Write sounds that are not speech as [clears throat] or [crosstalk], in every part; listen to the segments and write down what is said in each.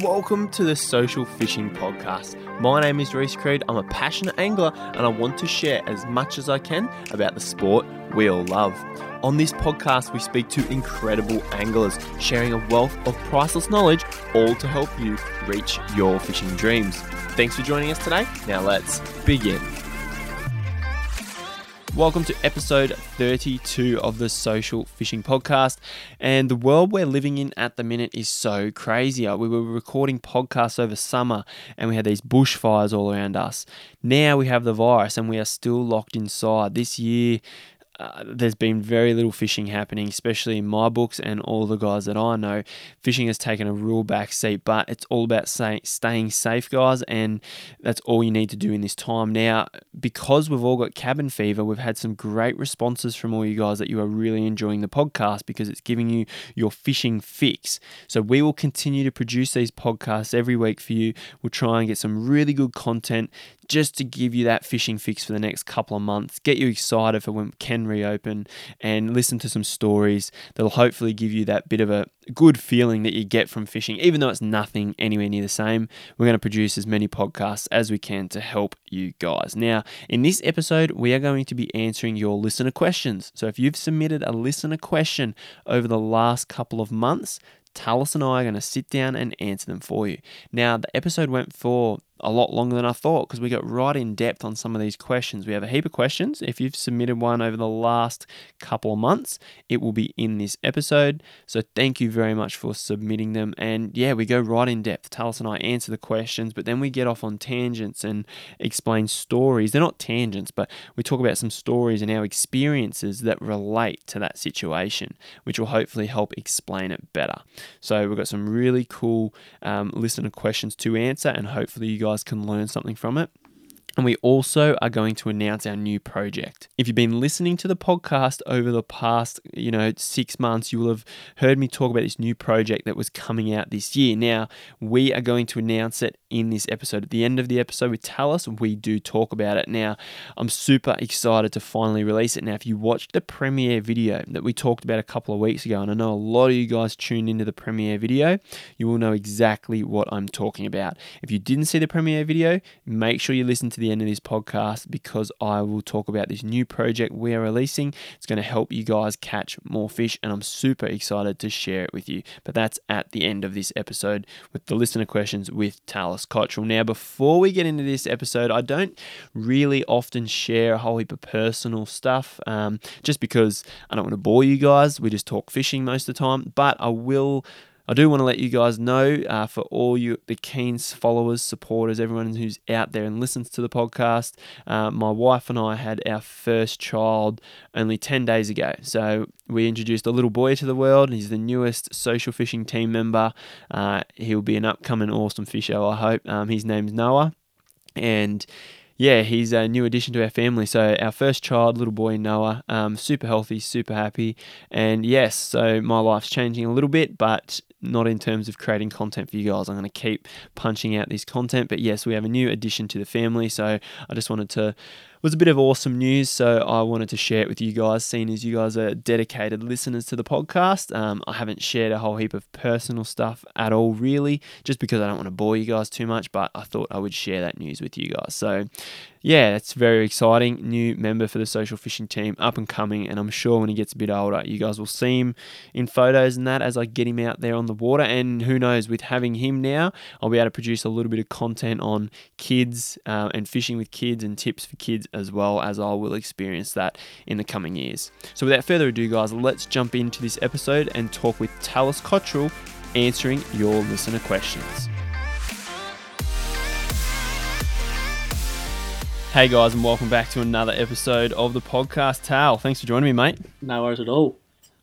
Welcome to the Social Fishing Podcast. My name is Rhys Creed. I'm a passionate angler and I want to share as much as I can about the sport we all love. On this podcast, we speak to incredible anglers, sharing a wealth of priceless knowledge, all to help you reach your fishing dreams. Thanks for joining us today. Now let's begin. Welcome to episode 32 of the Social Fishing Podcast. And the world we're living in at the minute is so crazy. Uh, we were recording podcasts over summer and we had these bushfires all around us. Now we have the virus and we are still locked inside. This year, uh, there's been very little fishing happening, especially in my books and all the guys that I know. Fishing has taken a real back seat, but it's all about say, staying safe, guys, and that's all you need to do in this time. Now, because we've all got cabin fever, we've had some great responses from all you guys that you are really enjoying the podcast because it's giving you your fishing fix. So, we will continue to produce these podcasts every week for you. We'll try and get some really good content just to give you that fishing fix for the next couple of months, get you excited for when we can reopen, and listen to some stories that'll hopefully give you that bit of a good feeling that you get from fishing, even though it's nothing anywhere near the same. We're going to produce as many podcasts as we can to help you guys. Now, in this episode, we are going to be answering your listener questions. So if you've submitted a listener question over the last couple of months, Tallis and I are going to sit down and answer them for you. Now, the episode went for a lot longer than I thought because we got right in depth on some of these questions. We have a heap of questions. If you've submitted one over the last couple of months, it will be in this episode. So thank you very much for submitting them. And yeah, we go right in depth. Tallis and I answer the questions, but then we get off on tangents and explain stories. They're not tangents, but we talk about some stories and our experiences that relate to that situation, which will hopefully help explain it better. So we've got some really cool um, listener questions to answer, and hopefully you guys guys can learn something from it. And we also are going to announce our new project. If you've been listening to the podcast over the past, you know, six months, you will have heard me talk about this new project that was coming out this year. Now, we are going to announce it in this episode. At the end of the episode with Tallis, we do talk about it. Now, I'm super excited to finally release it. Now, if you watched the premiere video that we talked about a couple of weeks ago, and I know a lot of you guys tuned into the premiere video, you will know exactly what I'm talking about. If you didn't see the premiere video, make sure you listen to the end of this podcast because I will talk about this new project we are releasing. It's going to help you guys catch more fish, and I'm super excited to share it with you. But that's at the end of this episode with the listener questions with Tallis Cottrell. Now, before we get into this episode, I don't really often share a whole heap of personal stuff um, just because I don't want to bore you guys. We just talk fishing most of the time, but I will I do want to let you guys know uh, for all you the Keens followers, supporters, everyone who's out there and listens to the podcast. Uh, my wife and I had our first child only 10 days ago. So we introduced a little boy to the world. He's the newest social fishing team member. Uh, he'll be an upcoming awesome fisher, I hope. Um, his name's Noah. And yeah, he's a new addition to our family. So our first child, little boy Noah, um, super healthy, super happy, and yes, so my life's changing a little bit, but not in terms of creating content for you guys. I'm going to keep punching out this content, but yes, we have a new addition to the family. So I just wanted to it was a bit of awesome news, so I wanted to share it with you guys, seeing as you guys are dedicated listeners to the podcast. Um, I haven't shared a whole heap of personal stuff at all, really, just because I don't want to bore you guys too much, but I thought I would share that news with you guys. So, yeah, it's very exciting. New member for the social fishing team, up and coming, and I'm sure when he gets a bit older, you guys will see him in photos and that as I get him out there on the water. And who knows, with having him now, I'll be able to produce a little bit of content on kids uh, and fishing with kids and tips for kids as well as I will experience that in the coming years. So, without further ado, guys, let's jump into this episode and talk with Tallis Cottrell answering your listener questions. Hey guys, and welcome back to another episode of the podcast. Tal, thanks for joining me, mate. No worries at all.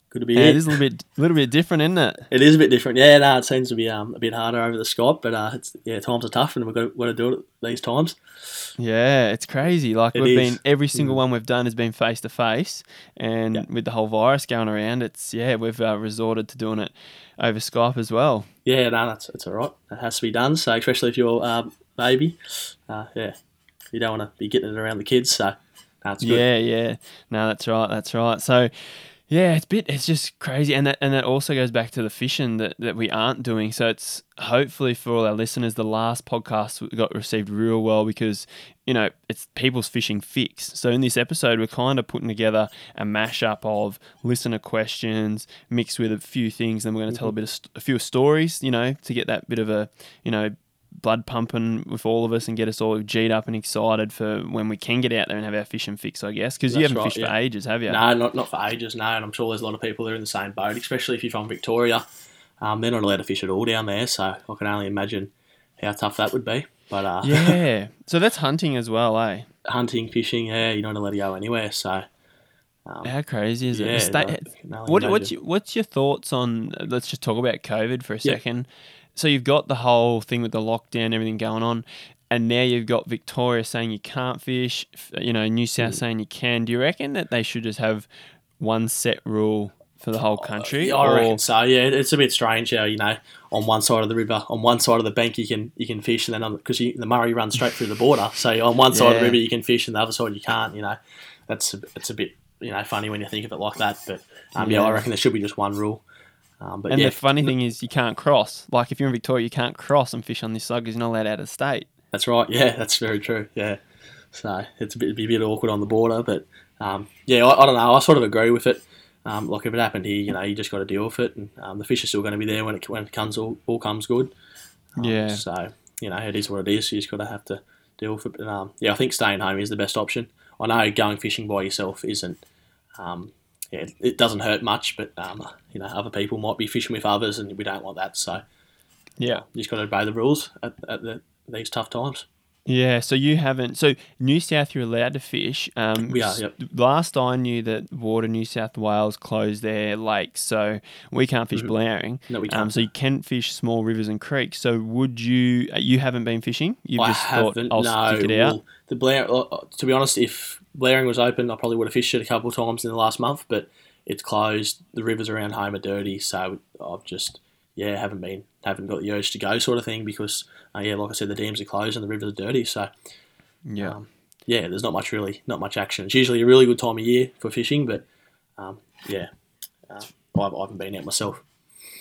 Good to be Yeah, here. it is a little bit, little bit different, isn't it? It is a bit different. Yeah, no, it seems to be um, a bit harder over the Skype, but uh, it's yeah, times are tough, and we've got, got to do it these times. Yeah, it's crazy. Like It we've is. been every single Mm. one we've done has been face to face, and Yeah. with the whole virus going around, it's yeah we've uh, resorted to doing it over Skype as well. Yeah, no, that's it's all right. It has to be done. So especially if you're um, baby, uh, yeah, you don't want to be getting it around the kids. So no, good. Yeah, yeah. No, that's right. That's right. So, Yeah, it's a bit. It's just crazy, and that and that also goes back to the fishing that, that we aren't doing. So it's hopefully for all our listeners, the last podcast got received real well because you know it's people's fishing fix. So in this episode, we're kind of putting together a mashup of listener questions mixed with a few things, and we're going to tell a mm-hmm. bit of st- a few stories, you know, to get that bit of a you know blood pumping with all of us and get us all G'd up and excited for when we can get out there and have our fishing fix, I guess. Because you haven't right, fished for ages, have you? No, not, not for ages, no. And I'm sure there's a lot of people that are in the same boat, especially if you're from Victoria. Um, they're not allowed to fish at all down there, so I can only imagine how tough that would be. But uh, Yeah. [laughs] so that's hunting as well, eh? hunting, fishing, yeah, you're not allowed to go anywhere. So, um, How crazy is it? yeah, The sta- no, what, what's, your, what's your thoughts on, let's just talk about COVID for a Yeah. second. So you've got the whole thing with the lockdown, everything going on, and now you've got Victoria saying you can't fish, you know, New South Mm. saying you can. Do you reckon that they should just have one set rule for the whole country? Uh, Yeah, I or- reckon so. Yeah, it's a bit strange how you know on one side of the river, on one side of the bank you can you can fish, and then because the Murray runs straight through the border. So on one side of the river you can fish, and the other side you can't. You know, that's a, it's a bit you know funny when you think of it like that. But um, yeah. Yeah. I reckon there should be just one rule. Um, but And yeah, the funny thing is, you can't cross. Like if you're in Victoria, you can't cross and fish on this side because you're not allowed out of state. That's right. Yeah, that's very true. Yeah. So it's a bit, be a bit awkward on the border, but um, yeah, I, I don't know. I sort of agree with it. Um, like if it happened here, you know, you just got to deal with it, and um, the fish are still going to be there when it when it comes all, all comes good. Um, Yeah. So you know, it is what it is. You just got to have to deal with it. But, um, yeah, I think staying home is the best option. I know going fishing by yourself isn't. Um, yeah, it- it doesn't hurt much, but um, you know, other people might be fishing with others, and we don't want that. So Yeah. you just got to obey the rules at, at the, these tough times. Yeah, so you haven't. So New South, you're allowed to fish. Um, We are, yep. Last I knew that Water New South Wales closed their lakes, so we can't fish Blowering. No, we Um, can't. so you can fish small rivers and creeks. So would you? uh, You haven't been fishing. You've I just thought haven't. I'll no, stick it out. well, the Blair. uh, To be honest, if Blowering was open, I probably would have fished it a couple of times in the last month. But it's closed. The rivers around home are dirty, so I've just yeah haven't been haven't got the urge to go sort of thing because uh, yeah, like I said, the dams are closed and the rivers are dirty. So yeah. um, yeah, there's not much really not much action. It's usually a really good time of year for fishing, but um, yeah, uh, I haven't been out myself.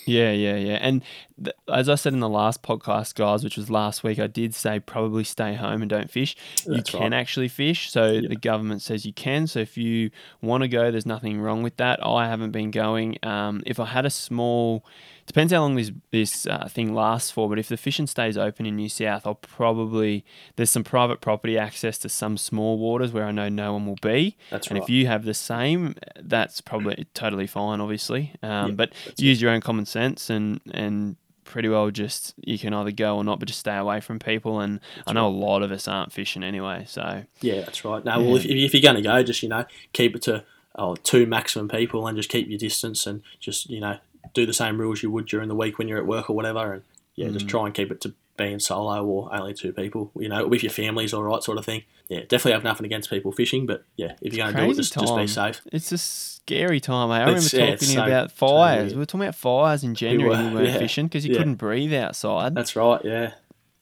Yeah, yeah, yeah. And th- as I said in the last podcast, guys, which was last week, I did say probably stay home and don't fish. you can right. actually fish. So the government says you can. So if you want to go, there's nothing wrong with that. I haven't been going. Um, if I had a small, depends how long this this uh, thing lasts for. But if the fishing stays open in New South, I'll probably there's some private property access to some small waters where I know no one will be. That's and right. if you have the same, that's probably totally fine, obviously. Um, Yeah, but that's use your own common sense and and pretty well just you can either go or not, but just stay away from people. And I know a lot of us aren't fishing anyway, so Yeah, that's right. No, well, if, if you're going to go, just you know, keep it to oh, two maximum people, and just keep your distance, and just you know, do the same rules you would during the week when you're at work or whatever, and yeah, Mm. just try and keep it to being solo or only two people. You know, with your families, all right, sort of thing. Yeah, definitely have nothing against people fishing, but yeah, if you're going to do it, just, just be safe. it's a scary time. eh? I remember It's- yeah, talking so- about fires. we were talking about fires in January when we were, weren't yeah, fishing because you yeah. couldn't breathe outside. That's right. Yeah,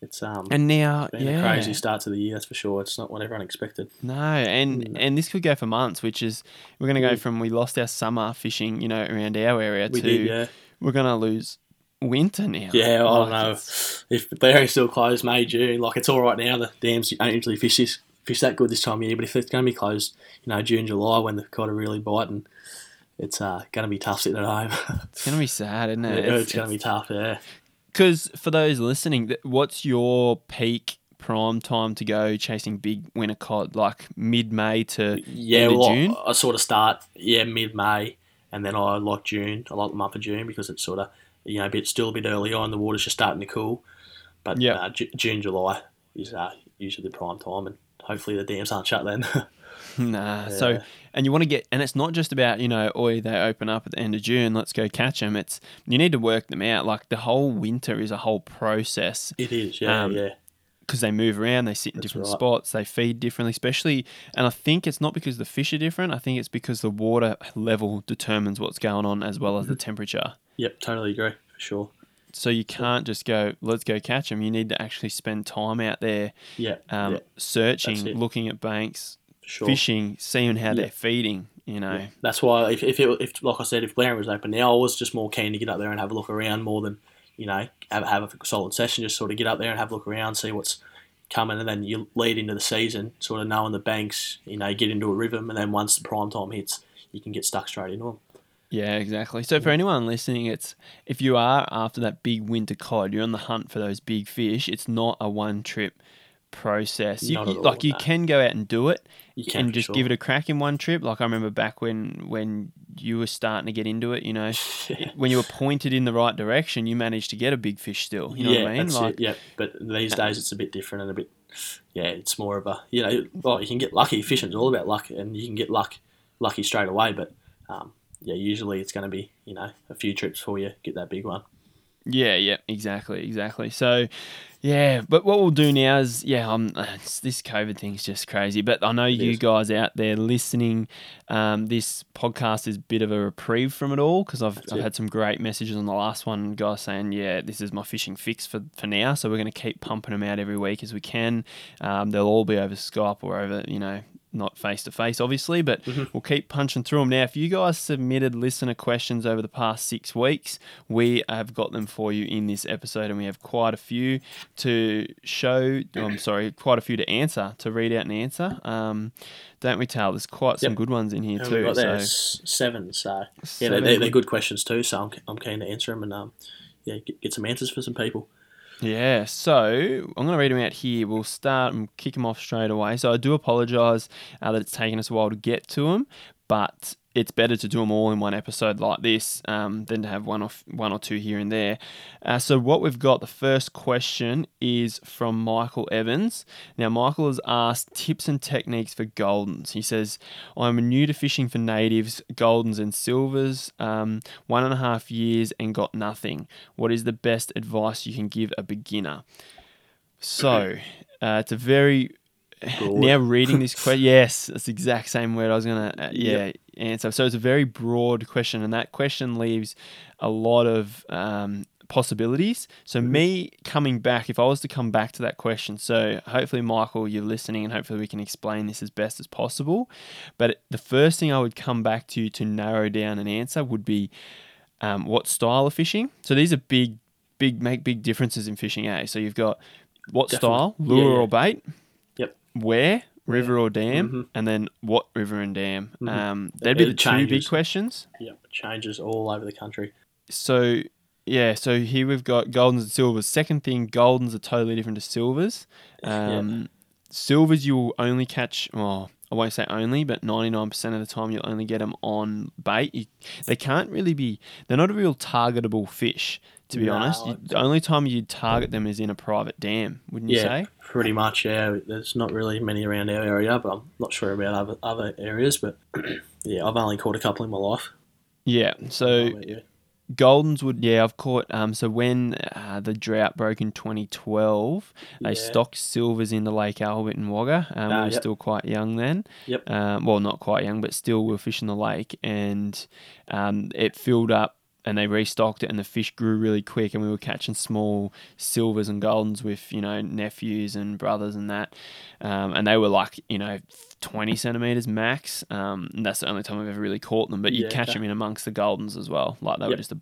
it's um. and now, yeah, a crazy start to the year, that's for sure. It's not what everyone expected. No, and and this could go for months, which is we're going to go Mm. from we lost our summer fishing, you know, around our area We to did, yeah. we're going to lose winter now. Yeah, I don't know. it's- If Blowering's still closed May, June, like it's all right now. The dams don't usually fish this, fish that good this time of year. But if it's going to be closed, you know, June, July, when they've got to really biting, it's uh, going to be tough sitting at home. It's going to be sad, isn't [laughs] Yeah, it? it's, going to be tough. Yeah. Because for those listening, what's your peak prime time to go chasing big winter cod? Like mid May to Yeah, end of well, June? I, I sort of start yeah mid May, and then I like June. I like the month of June because it's sort of you know a bit still a bit early on. The water's just starting to cool, but Yeah. uh, Ju- June July is uh, usually the prime time, and hopefully the dams aren't shut then. [laughs] Nah. So, Yeah. And you want to get, and it's not just about, you know, oi, they open up at the end of June, let's go catch them. It's, you need to work them out. Like the whole winter is a whole process it is, yeah, Um, yeah. because they move around, they sit in That's different right. spots, they feed differently, especially, and I think it's not because the fish are different. I think it's because the water level determines what's going on as well as the Mm-hmm. temperature. Yep, totally agree for sure. So you can't just go, let's go catch them. You need to actually spend time out there Yeah, um, yeah, searching, looking at banks, sure. fishing, seeing how Yeah. they're feeding. You know. Yeah. That's why if if, it, if like I said, if Blowering was open now, I was just more keen to get up there and have a look around more than you know have, have a solid session. Just sort of get up there and have a look around, see what's coming, and then you lead into the season, sort of knowing the banks. You know, get into a rhythm, and then once the prime time hits, you can get stuck straight into them. Yeah, exactly. So for anyone listening, it's if you are after that big winter cod, you're on the hunt for those big fish. It's not a one trip process. You, you- like you no. can go out and do it You can and just sure. give it a crack in one trip. Like I remember back when when you were starting to get into it, you know, [laughs] when you were pointed in the right direction, you managed to get a big fish still. You know yeah, what I mean? Like it. Yeah, but these days it's a bit different and a bit. Yeah, it's more of a you know, well, you can get lucky. Fishing's all about luck, and you can get luck, lucky straight away. But um, yeah, usually it's going to be you know a few trips before you get that big one. Yeah, yeah, exactly, exactly. So, yeah, but what we'll do now is, yeah, um, [sighs] this COVID thing's just crazy. But I know you is. guys out there listening, um, this podcast is a bit of a reprieve from it all because I've, I've had some great messages on the last one, guys saying, yeah, this is my fishing fix for, for now. So we're going to keep pumping them out every week as we can. Um, they'll all be over Skype or over, you know, not face to face, obviously, but we'll keep punching through them. Now, if you guys submitted listener questions over the past six weeks, we have got them for you in this episode, and we have quite a few to show. I'm [clears throat] sorry, quite a few to answer, to read out and answer. Um, don't we, Tal? There's quite some Yep. good ones in here And too. we've got so seven, so yeah, Seven they're, they're, good- good questions too. So I'm, I'm keen to answer them and um, yeah, get, get some answers for some people. Yeah, so I'm going to read them out here. We'll start and kick them off straight away. So I do apologise uh, that it's taken us a while to get to them, but it's better to do them all in one episode like this um, than to have one or one or two here and there. Uh, so what we've got, the first question is from Michael Evans. Now Michael has asked tips and techniques for goldens. He says, "I'm new to fishing for natives, goldens and silvers. Um, one and a half years and got nothing. What is the best advice you can give a beginner?" So uh, it's a very Broad. now reading this [laughs] question, yes, it's the exact same word I was gonna uh, yeah answer. So it's a very broad question, and that question leaves a lot of um, possibilities. So me coming back, if I was to come back to that question, so hopefully Michael, you're listening, and hopefully we can explain this as best as possible. But the first thing I would come back to to narrow down an answer would be um, what style of fishing. So these are big, big make big differences in fishing. Eh? So you've got what Definitely. style, lure yeah. or bait Yep. Where river or dam Mhm. and then what river and dam Mhm. um that'd be the two big questions Yeah, changes all over the country. so yeah so here we've got goldens and silvers second thing goldens are totally different to silvers [laughs] Yeah. um silvers you'll only catch well I won't say only, but 99% of the time you'll only get them on bait. You, they can't really be, they're not a real targetable fish, to be No, honest. You, the only time you'd target them is in a private dam, wouldn't you Yeah, say? pretty much. Yeah, there's not really many around our area, but I'm not sure about other other areas. But [clears throat] yeah, I've only caught a couple in my life. Yeah, so Goldens would, yeah, I've caught. Um, so when uh, the drought broke in 2012, they Yeah. stocked silvers into Lake Albert and Wagga. Um, Ah, we were yep. still quite young then. Yep. Um, well, not quite young, but still we were fishing the lake, and um, it filled up. And they restocked it, and the fish grew really quick. And we were catching small silvers and goldens with you know nephews and brothers and that, um, and they were like you know twenty centimeters max. Um, and that's the only time I've ever really caught them. But you'd Yeah, catch okay. them in amongst the goldens as well, like they were just a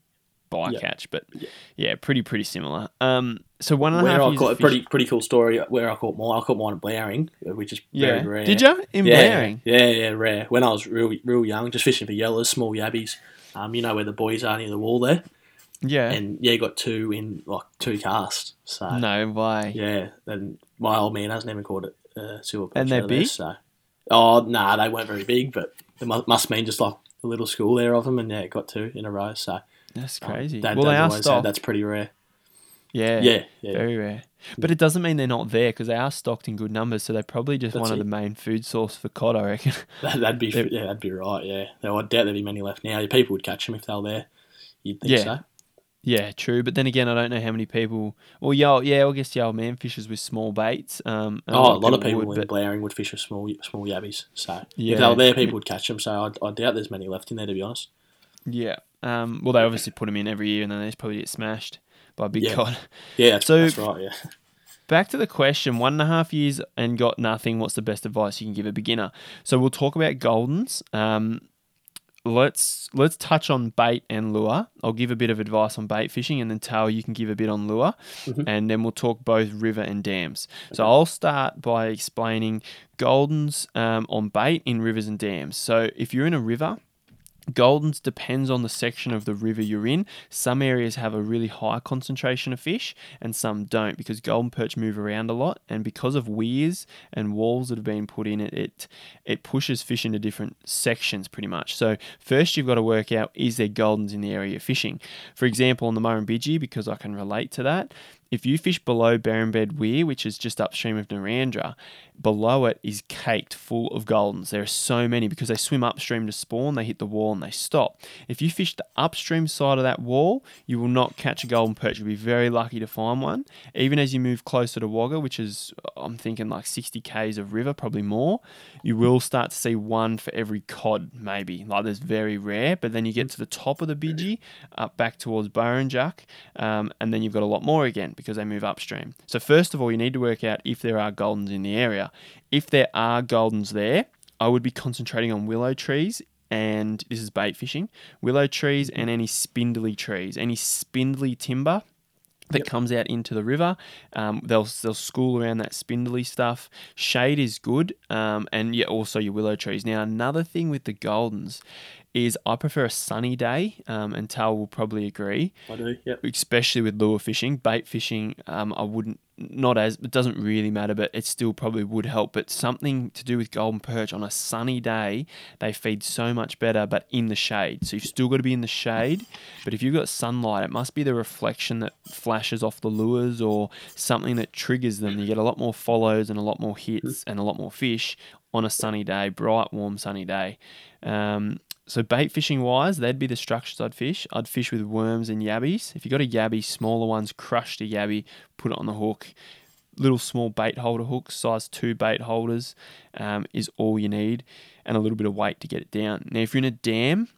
bycatch. Yep. But Yep. yeah, pretty pretty similar. Um, so one and a half Where I caught a pretty pretty cool story. Where I caught mine, I caught mine at Blowering, which is yeah. very rare. Did you in yeah, Blowering? Yeah, yeah, rare. When I was real real young, just fishing for yellows, small yabbies. Um, you know where the boys are near the wall there, Yeah. and yeah, you got two in like two casts. So no way. yeah, and my old man hasn't even caught it uh, silver. And they're of there, big? so oh nah, they weren't very big, but it mu- must mean just like a little school there of them, and yeah, got two in a row. So That's um, crazy. Dad well, they are stocked. that's pretty rare. Yeah. Yeah, yeah, Very rare. But it doesn't mean they're not there because they are stocked in good numbers. So they're probably just That's one of the main food source for cod, I reckon. [laughs] That, that'd be [laughs] yeah, that'd be right. Yeah, I doubt there'd be many left now. People would catch them if they were there. You'd think Yeah. so. yeah, true. But then again, I don't know how many people. Well, yeah, yeah, I guess the old man fishes with small baits. Um, Oh, a lot of people would, in but Blowering would fish with small small yabbies. So Yeah. if they were there, people would catch them. So I, I doubt there's many left in there, to be honest. yeah. Um, well, they obviously put them in every year, and then they just probably get smashed by big Yeah. cod. Yeah, So- that's right. Yeah. Back to the question: one and a half years and got nothing. What's the best advice you can give a beginner? So we'll talk about goldens. Um, let's let's touch on bait and lure. I'll give a bit of advice on bait fishing, and then Tal, you can give a bit on lure, Mhm. and then we'll talk both river and dams. So I'll start by explaining goldens um, on bait in rivers and dams. So if you're in a river. Goldens depends on the section of the river you're in. Some areas have a really high concentration of fish and some don't because golden perch move around a lot and because of weirs and walls that have been put in it it it pushes fish into different sections pretty much. So first you've got to work out is there goldens in the area you're fishing. For example on the Murrumbidgee because I can relate to that, if you fish below Berembed Weir, which is just upstream of Narrandera, below it is caked full of goldens. There are so many because they swim upstream to spawn, they hit the wall and they stop. If you fish the upstream side of that wall, you will not catch a golden perch. You'll be very lucky to find one. Even as you move closer to Wagga, which is, I'm thinking like 60 k's of river, probably more, you will start to see one for every cod, maybe. Like there's very rare, but then you get to the top of the Bidgie, up back towards Burrinjuck, um, and then you've got a lot more again because they move upstream. So first of all, you need to work out if there are goldens in the area. If there are goldens there, I would be concentrating on willow trees and this is bait fishing. Willow trees and any spindly trees, any spindly timber that Yep. comes out into the river. Um, they'll they'll school around that spindly stuff. Shade is good, um, and yeah, also your willow trees. Now another thing with the goldens is I prefer a sunny day, um, and Tal will probably agree I do. Yep. especially with lure fishing. Bait fishing, um, I wouldn't, not as, it doesn't really matter, but it still probably would help. But something to do with golden perch on a sunny day, they feed so much better, but in the shade. So you've still got to be in the shade. But if you've got sunlight, it must be the reflection that flashes off the lures or something that triggers them. You get a lot more follows and a lot more hits and a lot more fish on a sunny day, bright, warm, sunny day. Um, so bait fishing wise, they'd be the structures I'd fish. I'd fish with worms and yabbies. If you got a yabby, smaller ones, crush the yabby, put it on the hook. Little small bait holder hooks, size two bait holders, um, is all you need, and a little bit of weight to get it down. Now, if you're in a dam,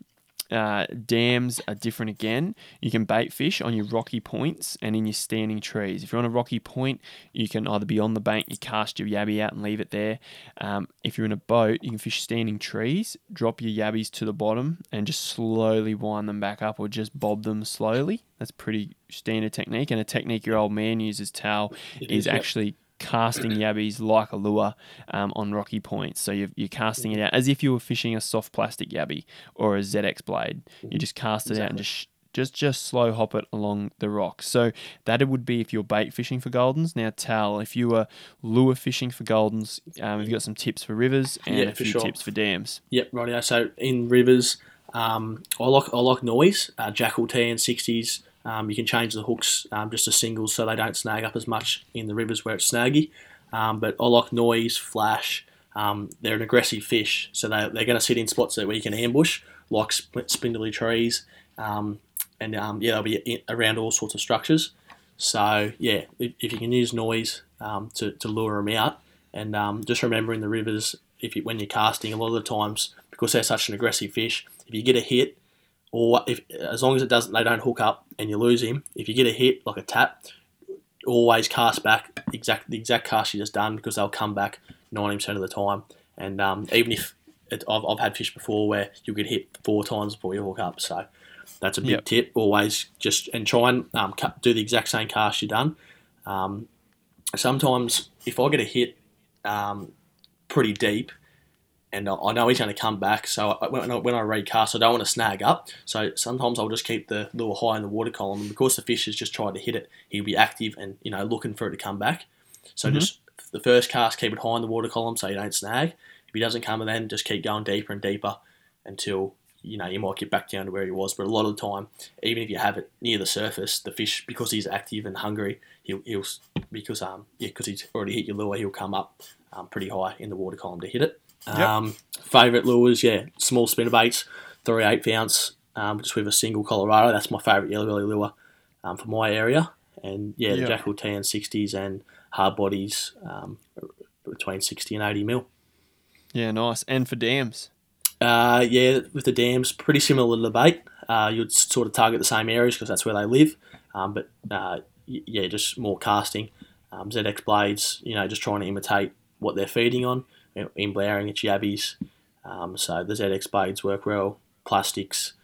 uh, dams are different again. You can bait fish on your rocky points and in your standing trees. If you're on a rocky point, you can either be on the bank, you cast your yabby out and leave it there. Um, if you're in a boat, you can fish standing trees, drop your yabbies to the bottom, and just slowly wind them back up or just bob them slowly. That's pretty standard technique. And a technique your old man uses, Tal, is, yep. actually casting [clears throat] yabbies like a lure um, on rocky points. So you're, you're casting it out as if you were fishing a soft plastic yabby or a ZX blade. You just cast it out and just sh- just just slow hop it along the rocks. So that would be if you're bait fishing for goldens. Now, Tal, if you were lure fishing for goldens, um, we've got some tips for rivers and Yeah, a few sure. tips for dams. Yep, rightio. So in rivers, um, I like I like noise. Uh, Jackall TN sixties. Um, you can change the hooks um, just to singles so they don't snag up as much in the rivers where it's snaggy. Um, but I like noise, flash. Um, they're an aggressive fish, so they, they're going to sit in spots that where you can ambush, like sp- spindly trees, um, and um, yeah, they'll be in, around all sorts of structures. So yeah, if, if you can use noise to, to lure them out, and just remember in the rivers, if you, when you're casting, a lot of the times because they're such an aggressive fish, if you get a hit, or if as long as it doesn't, they don't hook up and you lose him. If you get a hit like a tap, always cast back exact the exact cast you just done because they'll come back ninety percent of the time. And um, even if it, I've, I've had fish before where you get hit four times before you hook up, so that's a big Yep. tip. Always just and try and um, cut, do the exact same cast you done. Um, sometimes if I get a hit um, pretty deep, and I I know he's going to come back, so when, I, when I recast, I don't want to snag up. So sometimes I'll just keep the lure high in the water column, and because the fish has just tried to hit it, he'll be active and you know looking for it to come back. So Mhm. just the first cast, keep it high in the water column so you don't snag. If he doesn't come, then just keep going deeper and deeper until you know you might get back down to where he was. But a lot of the time, even if you have it near the surface, the fish because he's active and hungry, he'll, he'll because um yeah because he's already hit your lure, he'll come up um, pretty high in the water column to hit it. Yep. Um, favorite lures, yeah, small spinner baits, three eighth ounce, um, just with a single Colorado. That's my favorite yellow belly lure um, for my area. And yeah, the Yeah. Jackall TN sixties and hard bodies um, between sixty and eighty mil. Yeah, nice. And for dams. Uh, yeah, with the dams, pretty similar to the bait. Uh, you'd sort of target the same areas because that's where they live. Um, but uh, yeah, just more casting. Um, ZX blades, you know, just trying to imitate what they're feeding on. In Blowering, it's yabbies. Um, so the ZX blades work well plastics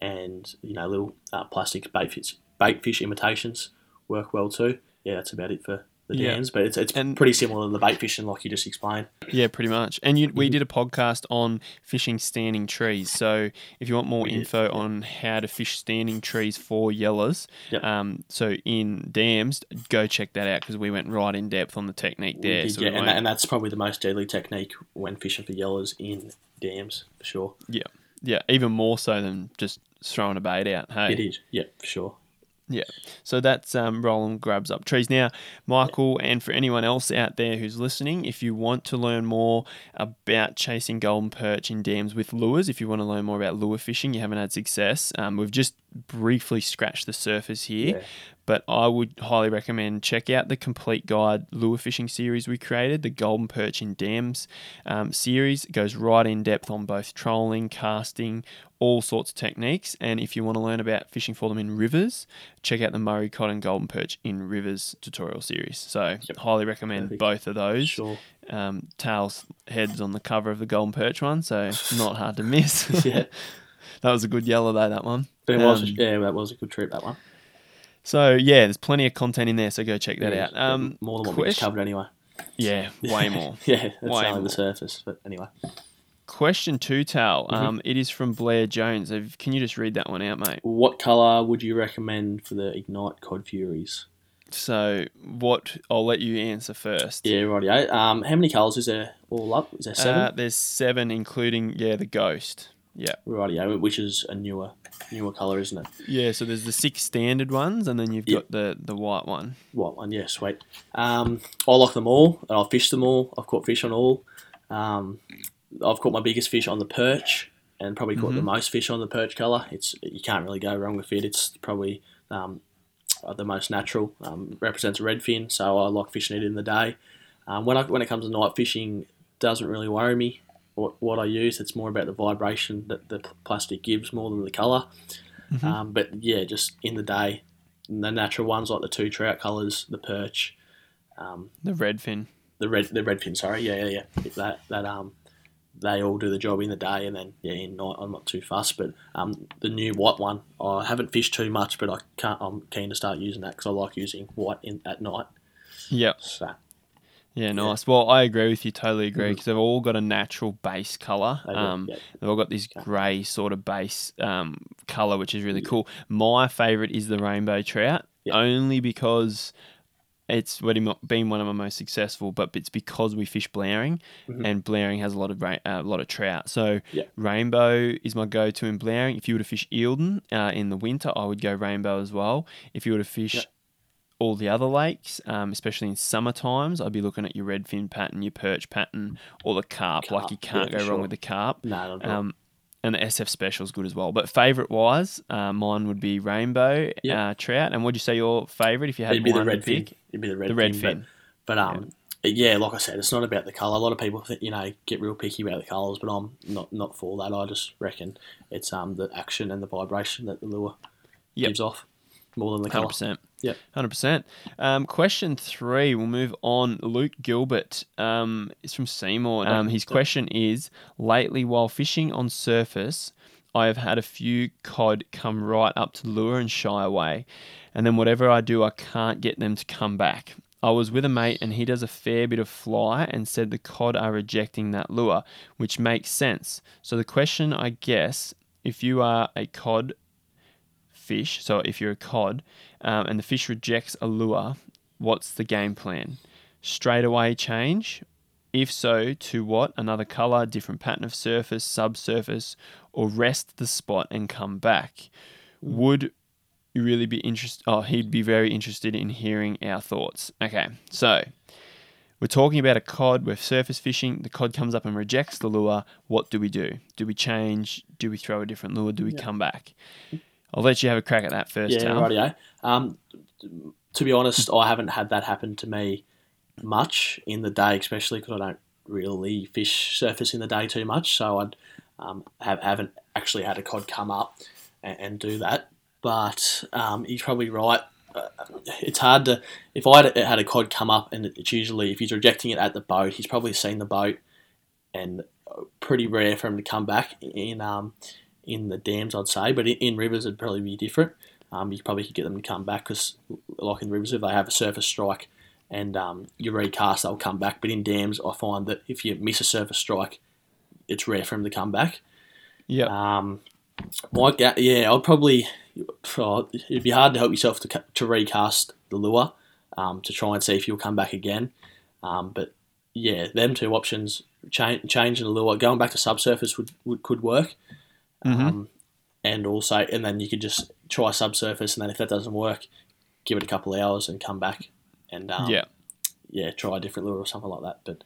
and you know little uh, plastic bait fish, bait fish imitations work well too. Yeah, that's about it for the Yeah. dams, but it's, it's And- pretty similar to the bait fishing, like you just explained. Yeah, pretty much. And you, Mm-hmm. we did a podcast on fishing standing trees. So if you want more We did, info on how to fish standing trees for yellers, Yep. um, so in dams, go check that out because we went right in depth on the technique there. did, so yeah, and, that, and that's probably the most deadly technique when fishing for yellers in dams for sure. Yeah, yeah, even more so than just throwing a bait out. Hey, It is, yeah, for sure. So that's um, Roland grabs up trees. Now, Michael, and for anyone else out there who's listening, if you want to learn more about chasing golden perch in dams with lures, if you want to learn more about lure fishing, you haven't had success, um, we've just briefly scratched the surface here. Yeah. But I would highly recommend check out the complete guide lure fishing series we created, the Golden Perch in Dams um, series. It goes right in depth on both trolling, casting, all sorts of techniques. And if you want to learn about fishing for them in rivers, check out the Murray Cod and Golden Perch in Rivers tutorial series. So highly recommend Perfect. both of those. Sure. Um, Tails heads on the cover of the Golden Perch one, so not hard to miss. [laughs] Yeah. [laughs] that was a good yellow though. That one. But it was, Um, yeah, that was a good trip, that one. So yeah, there's plenty of content in there, so go check that Yeah, out. Um, more than what we just covered anyway. Yeah, [laughs] way more. [laughs] yeah, that's Way only the surface. But anyway, Question two, Tal. Mm-hmm. Um, it is from Blair Jones. Can you just read that one out, mate? what colour would you recommend for the Ignite Cod Furies? So, what? I'll let you answer first. Yeah, rightio. Um, how many colours is there all up? Is there seven? Uh, there's seven, including yeah, the ghost. Yeah, rightio, which is a newer newer colour, isn't it? yeah. So there's the six standard ones, and then you've Yep. got the the white one. White one, yeah, sweet. Um, I like them all, and I've fished them all. I've caught fish on all. Um, I've caught my biggest fish on the perch, and probably caught the most fish on the perch colour. It's you can't really go wrong with it. It's probably um, uh, the most natural. Um, represents a redfin, so I like fishing it in the day. Um, when I, when it comes to night fishing, doesn't really worry me. What, what I use, it's more about the vibration that the plastic gives more than the color. Um, but yeah, just in the day, the natural ones like the two trout colors, the perch, um, The redfin. the red, the redfin. Sorry, yeah, yeah, yeah. That that um, they all do the job in the day, and then yeah, in night I'm not too fussed. But um, the new white one, I haven't fished too much, but I can't. I'm keen to start using that because I like using white in at night. Yep. So Yeah, nice. Well, I agree with you. Totally agree because they've all got a natural base color. Um, yeah. They've all got this grey sort of base um, colour, which is really cool. My favourite is the rainbow trout, Yeah. only because it's been one of my most successful. But it's because we fish Blowering, Mhm. and Blowering has a lot of ra- uh, a lot of trout. So Yeah. rainbow is my go-to in Blowering. If you were to fish Eildon uh, in the winter, I would go rainbow as well. If you were to fish Yeah all the other lakes, um, especially in summer times. I'd be looking at your redfin pattern, your perch pattern, or the carp. carp like you can't yeah, go sure. wrong with the carp. No, not um, and the SF special is good as well. But favorite wise, uh, mine would be rainbow yep. uh, trout. And would you say your favorite if you had It'd be the redfin. Pick? It'd be the redfin. The redfin. But, but, um, yeah. yeah. like I said, it's not about the color. A lot of people think, you know get real picky about the colors, but I'm not not for that. I just reckon it's um the action and the vibration that the lure yep. gives off more than the color. 100%. Yeah, hundred um, percent. Question three. We'll move on. Luke Gilbert um, is from Seymour. Ah, um, his question is: Lately, while fishing on surface, I have had a few cod come right up to lure and shy away, and then whatever I do, I can't get them to come back. I was with a mate and he does a fair bit of fly and said the cod are rejecting that lure, which makes sense. So the question, I guess, if you are a cod fish, so if you're a cod um, and the fish rejects a lure, what's the game plan? Straight away change? If so, to what? Another color, different pattern of surface, subsurface, or rest the spot and come back? Would you really be interested? Oh, he'd be very interested in hearing our thoughts. Okay, so we're talking about a cod. We're surface fishing. The cod comes up and rejects the lure. What do we do? Do we change? Do we throw a different lure? Do we come back? I'll let you have a crack at that first, Yeah, rightio. Um, to be honest, I haven't had that happen to me much in the day, especially because I don't really fish surface in the day too much. So I'd um, have, haven't actually had a cod come up and, and do that. But um, he's probably right. Uh, It's hard to if I had, had a cod come up and it's usually if he's rejecting it at the boat, he's probably seen the boat, and uh, pretty rare for him to come back in um, in the dams, I'd say, but in, in rivers it'd probably be different. Um, you probably could get them to come back because, like in rivers, if they have a surface strike and um, you recast, they'll come back. But in dams, I find that if you miss a surface strike, it's rare for them to come back. Yeah. Um, my yeah, I'd probably oh, it'd be hard to help yourself to to recast the lure um, to try and see if you'll come back again. Um, but yeah, them two options, change, changing the lure, going back to subsurface would, would could work. Mhm. Um, and also, and then you could just try subsurface, and then if that doesn't work, give it a couple of hours and come back and um, yeah. yeah, try a different lure or something like that. But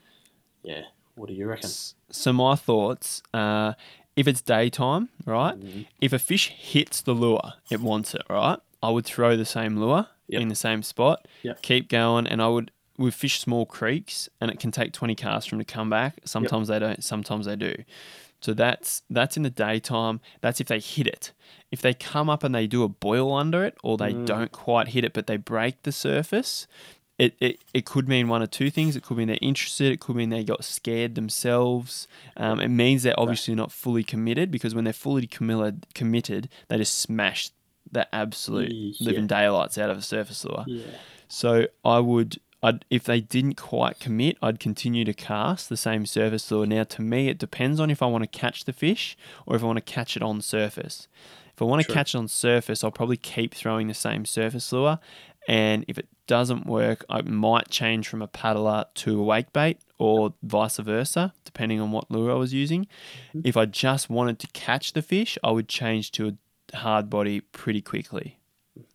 yeah, what do you reckon? So my thoughts, uh, if it's daytime, right? Mhm. If a fish hits the lure, it wants it, right? I would throw the same lure Yep. in the same spot, Yep. keep going, and I would we fish small creeks, and it can take twenty casts for them to come back. Sometimes they don't, sometimes they do. So that's that's in the daytime. That's if they hit it. If they come up and they do a boil under it, or they Mm. don't quite hit it, but they break the surface, it, it, it could mean one or two things. It could mean they're interested. It could mean they got scared themselves. Um, it means they're obviously not fully committed because when they're fully committed, committed they just smash the absolute Ye- living daylights out of a surface lure. Yeah, So I would, I'd, if they didn't quite commit, I'd continue to cast the same surface lure. Now, to me, it depends on if I want to catch the fish or if I want to catch it on surface. If I want to True. catch it on surface, I'll probably keep throwing the same surface lure. And if it doesn't work, I might change from a paddler to a wake bait or vice versa, depending on what lure I was using. Mm-hmm. If I just wanted to catch the fish, I would change to a hard body pretty quickly.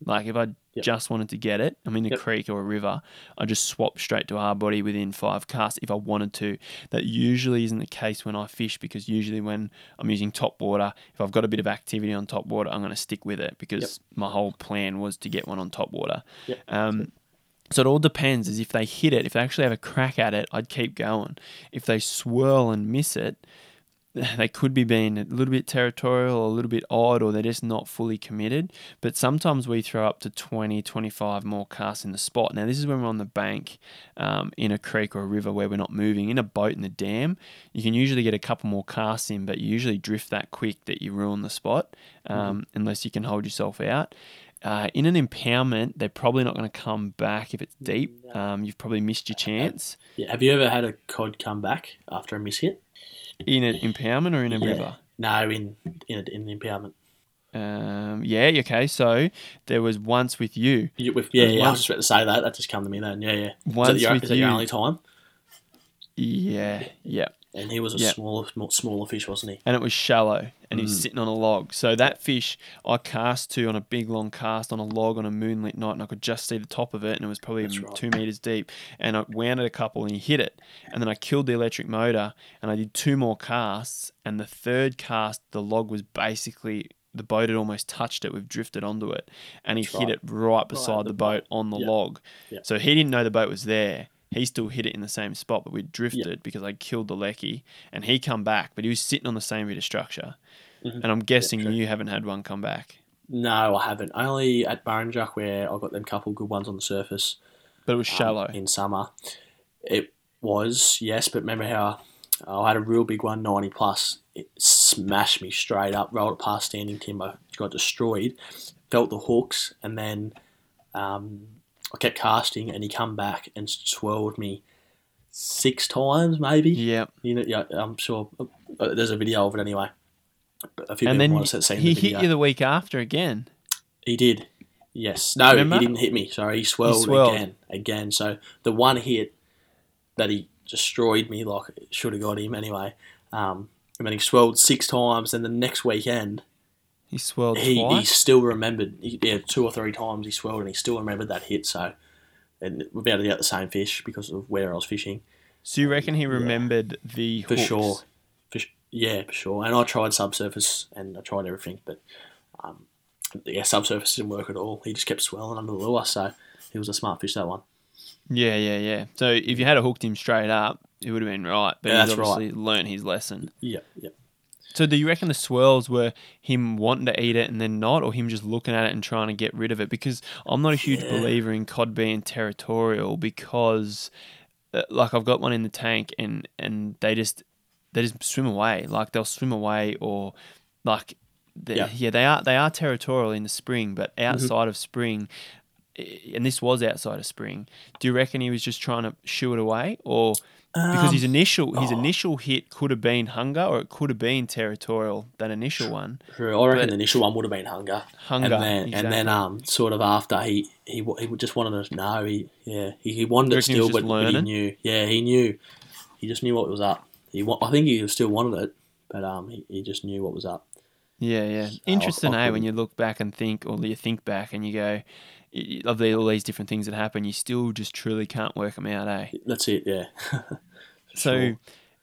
Like if I Yep. just wanted to get it, I'm in a Yep. creek or a river, I just swap straight to hard body within five casts if I wanted to. That usually isn't the case when I fish because usually when I'm using top water, if I've got a bit of activity on top water, I'm going to stick with it because my whole plan was to get one on top water. Yep. Um, so it all depends. Is if they hit it, if they actually have a crack at it, I'd keep going. If they swirl and miss it, [laughs] they could be being a little bit territorial or a little bit odd or they're just not fully committed. But sometimes we throw up to 20, 25 more casts in the spot. Now, this is when we're on the bank um, in a creek or a river where we're not moving. In a boat in the dam, you can usually get a couple more casts in, but you usually drift that quick that you ruin the spot um, unless you can hold yourself out. Uh, in an impoundment, they're probably not going to come back if it's deep. Um, you've probably missed your chance. yeah. Have you ever had a cod come back after a miss hit? In an impoundment or in a Yeah. river? No, in in, a, in the impoundment. Um, yeah, okay. So there was once with you. You, with, yeah, yeah. I was just about to say that. That just come to me then. Yeah, yeah. Is Once that, your, with is that your you. only time? Yeah, yeah. And he was a Yeah. smaller, smaller fish, wasn't he? And it was shallow and he was Mm. sitting on a log. So that fish I cast to on a big long cast on a log on a moonlit night and I could just see the top of it and it was probably right. two meters deep. And I wound it a couple and he hit it. And then I killed the electric motor and I did two more casts. And the third cast, the log was basically the boat had almost touched it. We've drifted onto it, and he That's hit right. it right beside the the boat on the Yeah. log. Yeah. So he didn't know the boat was there. He still hit it in the same spot, but we drifted because I killed the lecky, and he come back, but he was sitting on the same bit of structure. Mhm. And I'm guessing true. you haven't had one come back, No, I haven't. Only at Burrinjuck where I got them couple good ones on the surface. but it was um, shallow. in summer. It was yes, but remember how I had a real big one, ninety plus. It smashed me straight up, rolled it past standing timber, got destroyed. Felt the hooks, and then um, I kept casting, and he come back and swirled me six times, maybe. yeah, You know, yeah, I'm sure uh, there's a video of it anyway. But a few and people then seen he the hit you the week after again. He did. Yes. No, Remember? he didn't hit me. Sorry, he swirled, swirled. again. Again. So the one hit that he destroyed me, like should have got him anyway. Um, and then he swirled six times. And the next weekend, He swirled he, he still remembered. He, yeah, two or three times he swirled, and he still remembered that hit. So, and we've able to get the same fish because of where I was fishing so you reckon he remembered the for hooks? sure. For, yeah, for sure. And I tried subsurface and I tried everything, but um, yeah, subsurface didn't work at all. He just kept swirling under the lure, so he was a smart fish that one. Yeah, yeah, yeah. So if you had hooked him straight up, it would have been right. But Yeah, he's that's right. obviously learnt his lesson. Yeah, yeah. So do you reckon the swirls were him wanting to eat it and then not, or him just looking at it and trying to get rid of it? Because I'm not a huge Yeah. believer in cod being territorial because, uh, like, I've got one in the tank and and they just they just swim away. Like they'll swim away or like Yeah. yeah, they are they are territorial in the spring, but Mm-hmm. outside of spring, and this was outside of spring. Do you reckon he was just trying to shoo it away, or because his Um, initial his oh. initial hit could have been hunger, or it could have been territorial. That initial one, True. I reckon the initial one would have been hunger. hunger, and then and then um sort of after he he he just wanted to know he yeah he, he wanted it reckon he was still but, but he knew yeah he knew he just knew what was up he I think he still wanted it but um he, he just knew what was up Yeah, yeah. I- Interesting, I eh? When you look back and think, or you think back and you go, of the, all these different things that happen, you still just truly can't work them out, eh? that's it yeah [laughs] So, Sure.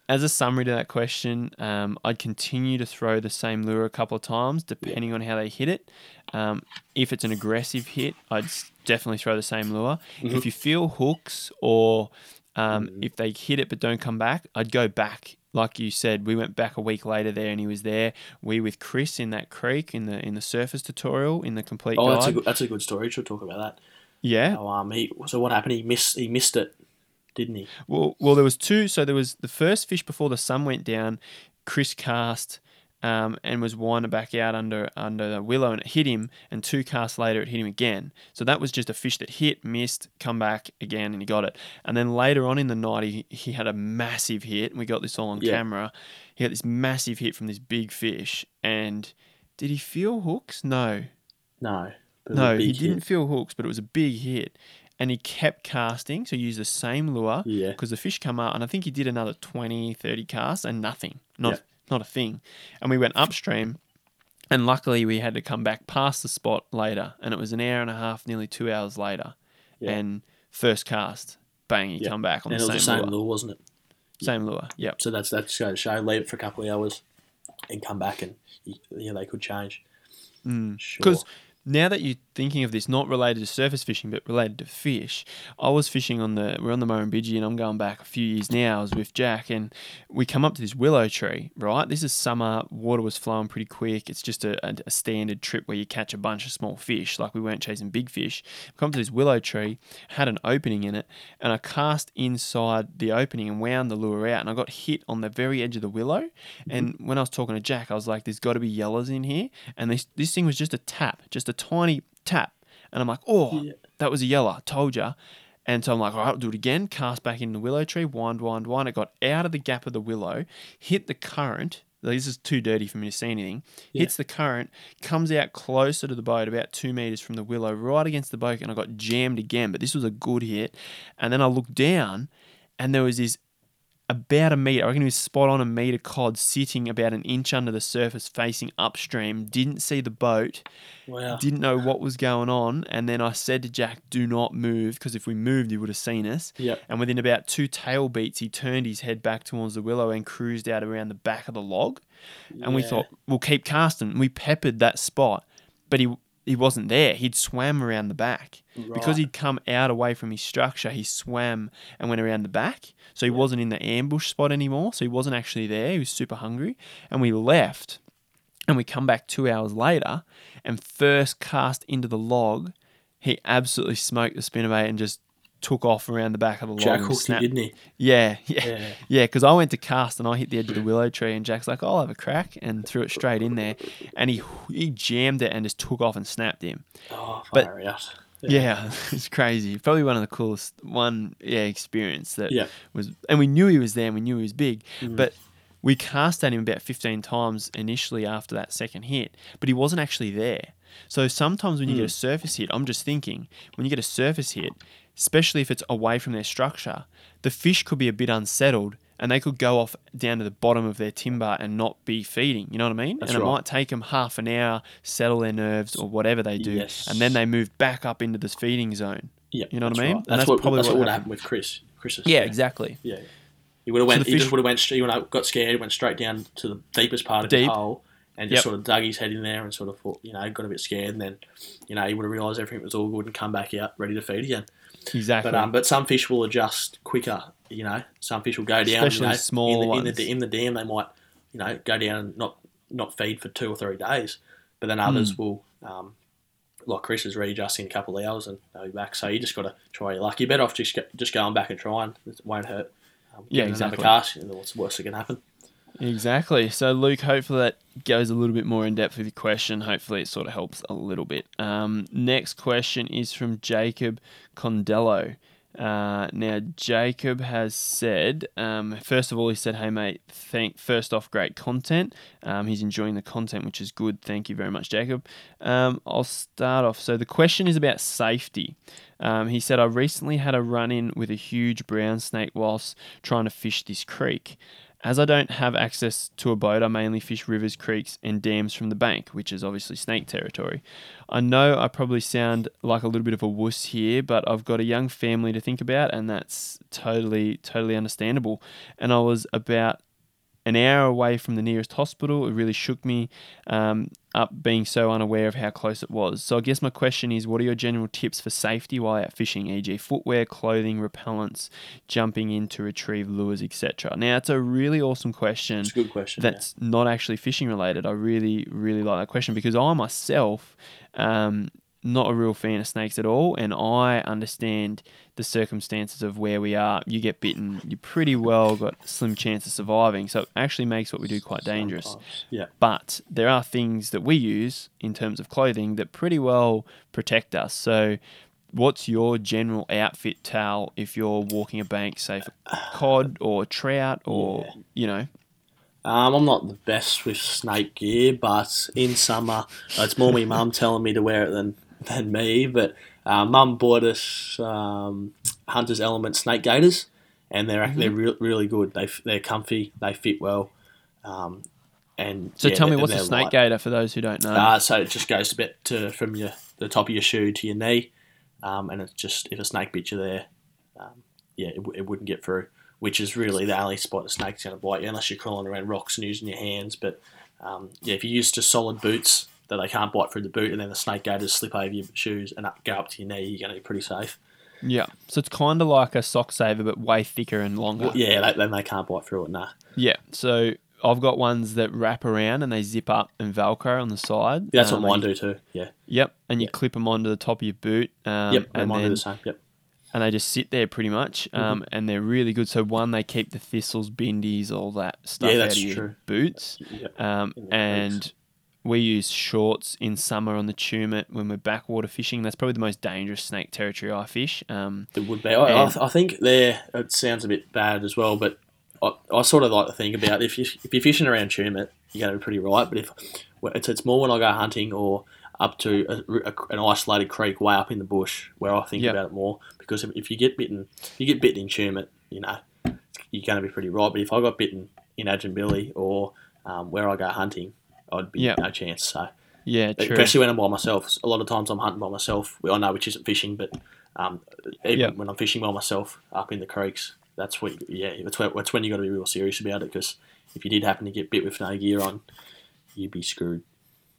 as a summary to that question, um, I'd continue to throw the same lure a couple of times, depending on how they hit it. Um, if it's an aggressive hit, I'd definitely throw the same lure. Mm-hmm. If you feel hooks or um, Mm. if they hit it but don't come back, I'd go back. Like you said, we went back a week later there, and he was there. We with Chris in that creek in the in the surface tutorial in the complete oh guide. that's a good, that's a good story should talk about that yeah, oh, um he so what happened he missed he missed it didn't he Well, well, there was two. So there was the first fish before the sun went down. Chris cast um, and was winding back out under under the willow, and it hit him. And two casts later, it hit him again. So that was just a fish that hit, missed, come back again, and he got it. And then later on in the night, he, he had a massive hit, and we got this all on Yeah. camera. He had this massive hit from this big fish, and did he feel hooks? No, no but it was a no, he big didn't feel hooks, but it was a big hit. And he kept casting, so he used the same lure yeah because the fish come out and I think he did another 20, 30 casts and nothing, not Yeah. Not a thing. And we went upstream, and luckily we had to come back past the spot later, and it was an hour and a half, nearly two hours later. Yeah. And first cast, bang, you Yeah. come back on and the it same, was the same lure. lure wasn't it Same lure, yep. so that's that's to show leave it for a couple of hours and come back and yeah they could change Mm. sure Because now that you're thinking of this, not related to surface fishing, but related to fish, I was fishing on the we're on the Murrumbidgee, and I'm going back a few years now. I was with Jack, and we come up to this willow tree. Right, this is summer. Water was flowing pretty quick. It's just a, a, a standard trip where you catch a bunch of small fish. Like we weren't chasing big fish. We come to this willow tree, had an opening in it, and I cast inside the opening and wound the lure out, and I got hit on the very edge of the willow. Mm-hmm. And when I was talking to Jack, I was like, "There's got to be yellows in here," and this this thing was just a tap, just a tiny tap, and I'm like, "Oh, Yeah. that was a yellow." I told ya. And so I'm like, all right, I'll do it again. Cast back in the willow tree, wind, wind, wind. It got out of the gap of the willow, hit the current. This is too dirty for me to see anything. Yeah. Hits the current, comes out closer to the boat, about two meters from the willow, right against the boat, and I got jammed again. But this was a good hit. And then I looked down, and there was this about a meter. I reckon he was spot on a meter cod sitting about an inch under the surface, facing upstream. Didn't see the boat, wow didn't know what was going on. And then I said to Jack, "Do not move, because if we moved, he would have seen us." yeah And within about two tail beats, he turned his head back towards the willow and cruised out around the back of the log. And we thought, we'll keep casting. We peppered that spot, but he he wasn't there. He'd swam around the back because he'd come out away from his structure. He swam and went around the back, so he wasn't in the ambush spot anymore. So he wasn't actually there. He was super hungry, and we left. And we come back two hours later, and first cast into the log, he absolutely smoked the spinnerbait and just took off around the back of the log. Jack and hooked you didn't he yeah, [laughs] yeah, Yeah. yeah. Because I went to cast and I hit the edge of the willow tree, and Jack's like, "I'll have a crack," and threw it straight in there, and he he jammed it and just took off and snapped him. oh But- out Yeah, [laughs] it's crazy. Probably one of the coolest one yeah experience that Yeah. was, and we knew he was there, and we knew he was big, Mm. but. We cast at him about 15 times initially after that second hit, but he wasn't actually there. So sometimes when you get Mm. a surface hit, I'm just thinking, when you get a surface hit, especially if it's away from their structure, the fish could be a bit unsettled and they could go off down to the bottom of their timber and not be feeding. You know what I mean? That's and it might take them half an hour, settle their nerves or whatever they do, Yes. and then they move back up into this feeding zone. Yeah, You know what I mean? right. And That's, that's what probably that's what what would happen with Chris. Chris's. Yeah, exactly. Yeah, he would have went. the he fish- just would have went. straight- He would have got scared, went straight down to the deepest part of Deep. the hole, and just Yep. sort of dug his head in there and sort of thought, you know, got a bit scared, and then, you know, he would have realised everything was all good and come back out ready to feed again. Exactly. But um, but some fish will adjust quicker. You know, some fish will go down. Especially you know, small in the, in ones. the in the dam, they might, you know, go down and not not feed for two or three days. But then others Hmm. will, um, like Chris is readjusting a couple of hours and they'll be back. So you just got to try your luck. You're better off just go, just going back and trying. It won't hurt. Um, Yeah, exactly. Another cast, know, what's the worst that can happen? Exactly. So, Luke, hopefully that goes a little bit more in depth with your question. Hopefully, it sort of helps a little bit. Um, next question is from Jacob Condello. Uh, now, Jacob has said, um, first of all, he said, Hey, mate, thank, first off, great content. Um, he's enjoying the content, which is good. Thank you very much, Jacob. Um, I'll start off. So, the question is about safety. Um, he said, I recently had a run in with a huge brown snake whilst trying to fish this creek. As I don't have access to a boat, I mainly fish rivers, creeks, and dams from the bank, which is obviously snake territory. I know I probably sound like a little bit of a wuss here, but I've got a young family to think about, and that's totally, totally understandable. And I was about an hour away from the nearest hospital. It really shook me um, up being so unaware of how close it was. So I guess my question is, what are your general tips for safety while out fishing, e.g., footwear, clothing, repellents, jumping in to retrieve lures, etc. Now it's a really awesome question. It's a good question. That's yeah. not actually fishing related. I really, really like that question because I myself. Um, not a real fan of snakes at all, and I understand the circumstances of where we are. You get bitten, you pretty well got slim chance of surviving. So it actually makes what we do quite dangerous. Yeah. But there are things that we use in terms of clothing that pretty well protect us. So what's your general outfit towel if you're walking a bank, say for cod or trout or yeah. you know? Um, I'm not the best with snake gear, but in summer, it's more my mum telling me to wear it than [laughs] than me, but uh, Mum bought us um, Hunter's Element snake gaiters, and they're mm-hmm. they're re- really good. They they're comfy, they fit well, um, and so yeah, tell me what's a snake light. gaiter for those who don't know. Uh, so it just goes a bit to from your the top of your shoe to your knee, um, and it's just if a snake bit you there, um, yeah, it, it wouldn't get through. Which is really the only spot a snake's going to bite you, unless you're crawling around rocks and using your hands. But um, yeah, if you're used to solid boots, that they can't bite through the boot, and then the snake gaiters slip over your shoes and up, go up to your knee, you're going to be pretty safe. Yeah, so it's kind of like a sock saver, but way thicker and longer. Well, yeah, then they can't bite through it. Nah. Yeah, so I've got ones that wrap around and they zip up and Velcro on the side. Yeah, that's um, what mine do too. Yeah. Yep, and you yep. clip them onto the top of your boot. Um, yep, and mine then, do the same. Yep. And they just sit there pretty much, um, mm-hmm. and they're really good. So one, they keep the thistles, bindies, all that stuff yeah, out of your true. boots, yep. um, and we use shorts in summer on the Tumut when we're backwater fishing. That's probably the most dangerous snake territory I fish. Um, it would be. I, I, I, think there. It sounds a bit bad as well, but I, I sort of like to think about if you if you're fishing around Tumut, you're going to be pretty right. But if it's, it's more when I go hunting or up to a, a, an isolated creek way up in the bush where I think yep. about it more because if, if you get bitten, you get bitten in Tumut, you know, you're going to be pretty right. But if I got bitten in Adjungbilly or um, where I go hunting, I'd be no chance. So yeah, true. especially when I'm by myself. A lot of times I'm hunting by myself. I know which isn't fishing, but um, even when I'm fishing by myself up in the creeks, that's what yeah, that's, where, that's when you got to be real serious about it because if you did happen to get bit with no gear on, you'd be screwed.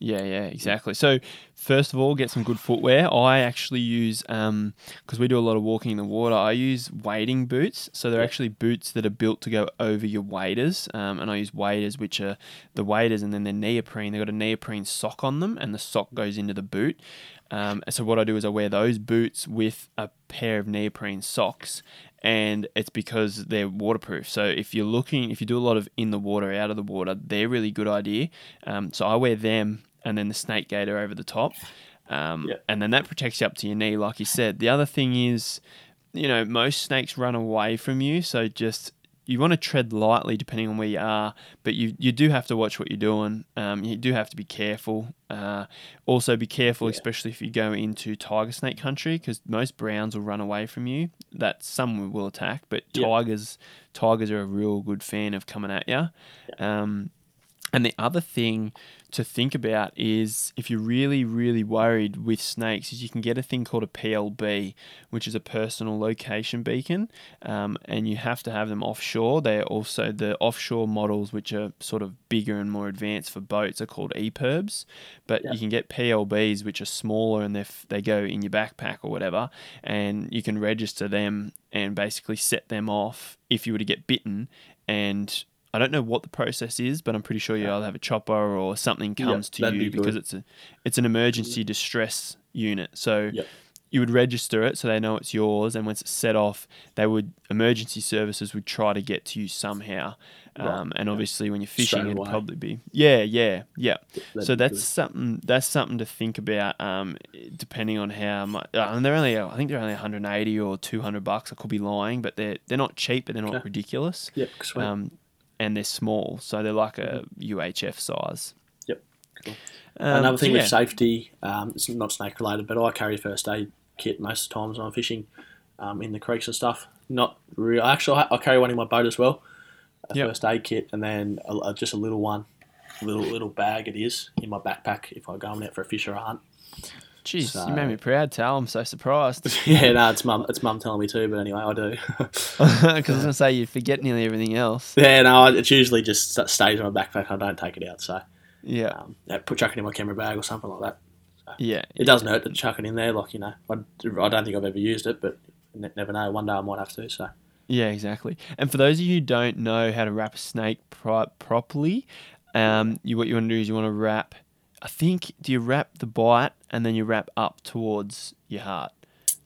Yeah, yeah, exactly. So first of all, get some good footwear. I actually use because um, we do a lot of walking in the water. I use wading boots. So they're actually boots that are built to go over your waders, um, and I use waders which are the waders, and then they're neoprene. They've got a neoprene sock on them, and the sock goes into the boot. Um, so what I do is I wear those boots with a pair of neoprene socks, and it's because they're waterproof. So if you're looking, if you do a lot of in the water, out of the water, they're really good idea. Um, so I wear them and then the snake gaiter over the top. Um, yeah. And then that protects you up to your knee, like you said. The other thing is, you know, most snakes run away from you. So just, you want to tread lightly depending on where you are, but you, you do have to watch what you're doing. Um, you do have to be careful. Uh, also, be careful, yeah. especially if you go into tiger snake country, because most browns will run away from you. That some will attack, but yeah. tigers, tigers are a real good fan of coming at you. Um, and the other thing to think about is if you're really, really worried with snakes, is you can get a thing called a PLB, which is a personal location beacon, um, and you have to have them offshore. They're also the offshore models, which are sort of bigger and more advanced for boats, are called EPIRBs. But yep. you can get PLBs, which are smaller and they they go in your backpack or whatever, and you can register them and basically set them off if you were to get bitten and I don't know what the process is, but I'm pretty sure you either have a chopper or something comes to you be because it's a it's an emergency distress unit. So you would register it so they know it's yours, and once it's set off, they would emergency services would try to get to you somehow. Right, Um, and yeah. obviously, when you're fishing, it'd probably be yeah, yeah, yeah. That'd So that's good. something that's something to think about. Um, depending on how much, uh, and they're only I think they're only 180 or 200 bucks. I could be lying, but they're they're not cheap, but they're not ridiculous. Yep, sweet. Um, and they're small, so they're like a UHF size. Yep, cool. Um, Another thing yeah. with safety, um, it's not snake related, but I carry first aid kit most of the times when I'm fishing um, in the creeks and stuff. Not real. Actually, I I carry one in my boat as well, a Yep. first aid kit, and then a, a- just a little one, little little bag it is in my backpack if I'm going out for a fish or a hunt. Jeez, so- you made me proud, Tal. I'm so surprised. [laughs] yeah, no, it's mum. It's mum telling me too, but anyway, I do. [laughs] Because I was going to say you forget nearly everything else. yeah, no, it's usually just stays in my backpack. I don't take it out, so Yeah, um, yeah, put chuck it in my camera bag or something like that. yeah. It doesn't hurt to chuck it in there, like you know. I, I don't think I've ever used it, but ne- never know. One day I might have to. So Yeah, exactly. And for those of you who don't know how to wrap a snake pro- properly, um, you what you want to do is you want to wrap. I think do you wrap the bite and then you wrap up towards your heart.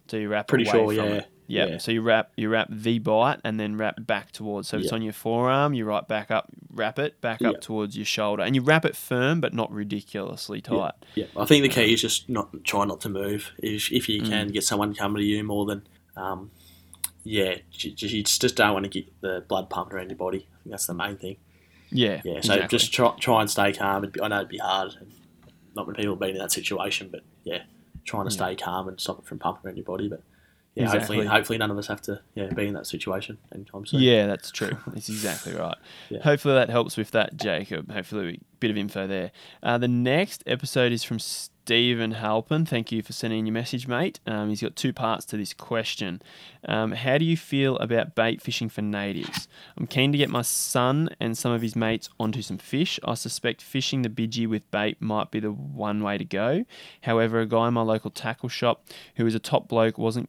So you wrap Pretty away sure, from yeah. it. Yep. Yeah. So you wrap you wrap the bite and then wrap back towards. So it's on your forearm, you right back up, wrap it back up towards your shoulder, and you wrap it firm but not ridiculously tight. yeah, I think the key is just not try not to move. If if you can get someone coming to you more than, um, yeah, you, you just don't want to get the blood pumped around your body. I think that's the main thing. Yeah. Yeah, so exactly. just try try and stay calm. Be, I know it'd be hard, not many people have been in that situation, but yeah, trying to hmm. stay calm and stop it from pumping around your body. But yeah, Exactly. hopefully, hopefully none of us have to yeah be in that situation anytime soon. Yeah, that's true. [laughs] That's exactly right. Yeah. Hopefully that helps with that, Jacob. Hopefully a bit of info there. Uh, the next episode is from Stephen Halpin. Thank you for sending your message, mate. Um, he's got two parts to this question. Um, how do you feel about bait fishing for natives? I'm keen to get my son and some of his mates onto some fish. I suspect fishing the bidgie with bait might be the one way to go. However, a guy in my local tackle shop who is a top bloke wasn't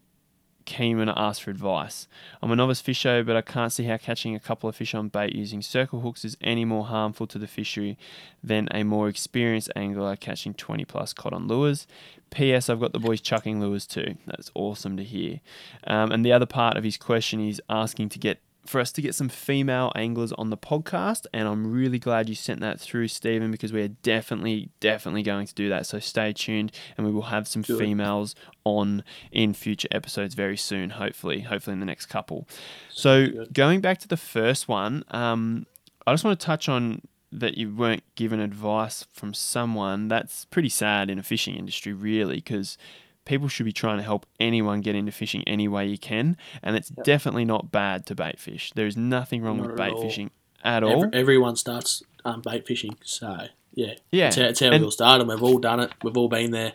keen when I asked for advice. I'm a novice fisher, but I can't see how catching a couple of fish on bait using circle hooks is any more harmful to the fishery than a more experienced angler catching 20 plus cod on lures. P.S. I've got the boys chucking lures too. That's awesome to hear. Um, and the other part of his question is asking to get for us to get some female anglers on the podcast, and I'm really glad you sent that through, Stephen, because we are definitely, definitely going to do that. So stay tuned, and we will have some Good. females on in future episodes very soon. Hopefully, hopefully in the next couple. So going back to the first one, um, I just want to touch on that you weren't given advice from someone. That's pretty sad in a fishing industry, really, because people should be trying to help anyone get into fishing any way you can, and it's definitely not bad to bait fish. There is nothing wrong Not with bait all. fishing at all. Every, everyone starts um, bait fishing, so yeah, Yeah, it's how, it's how and- we all started. We've all done it. We've all been there.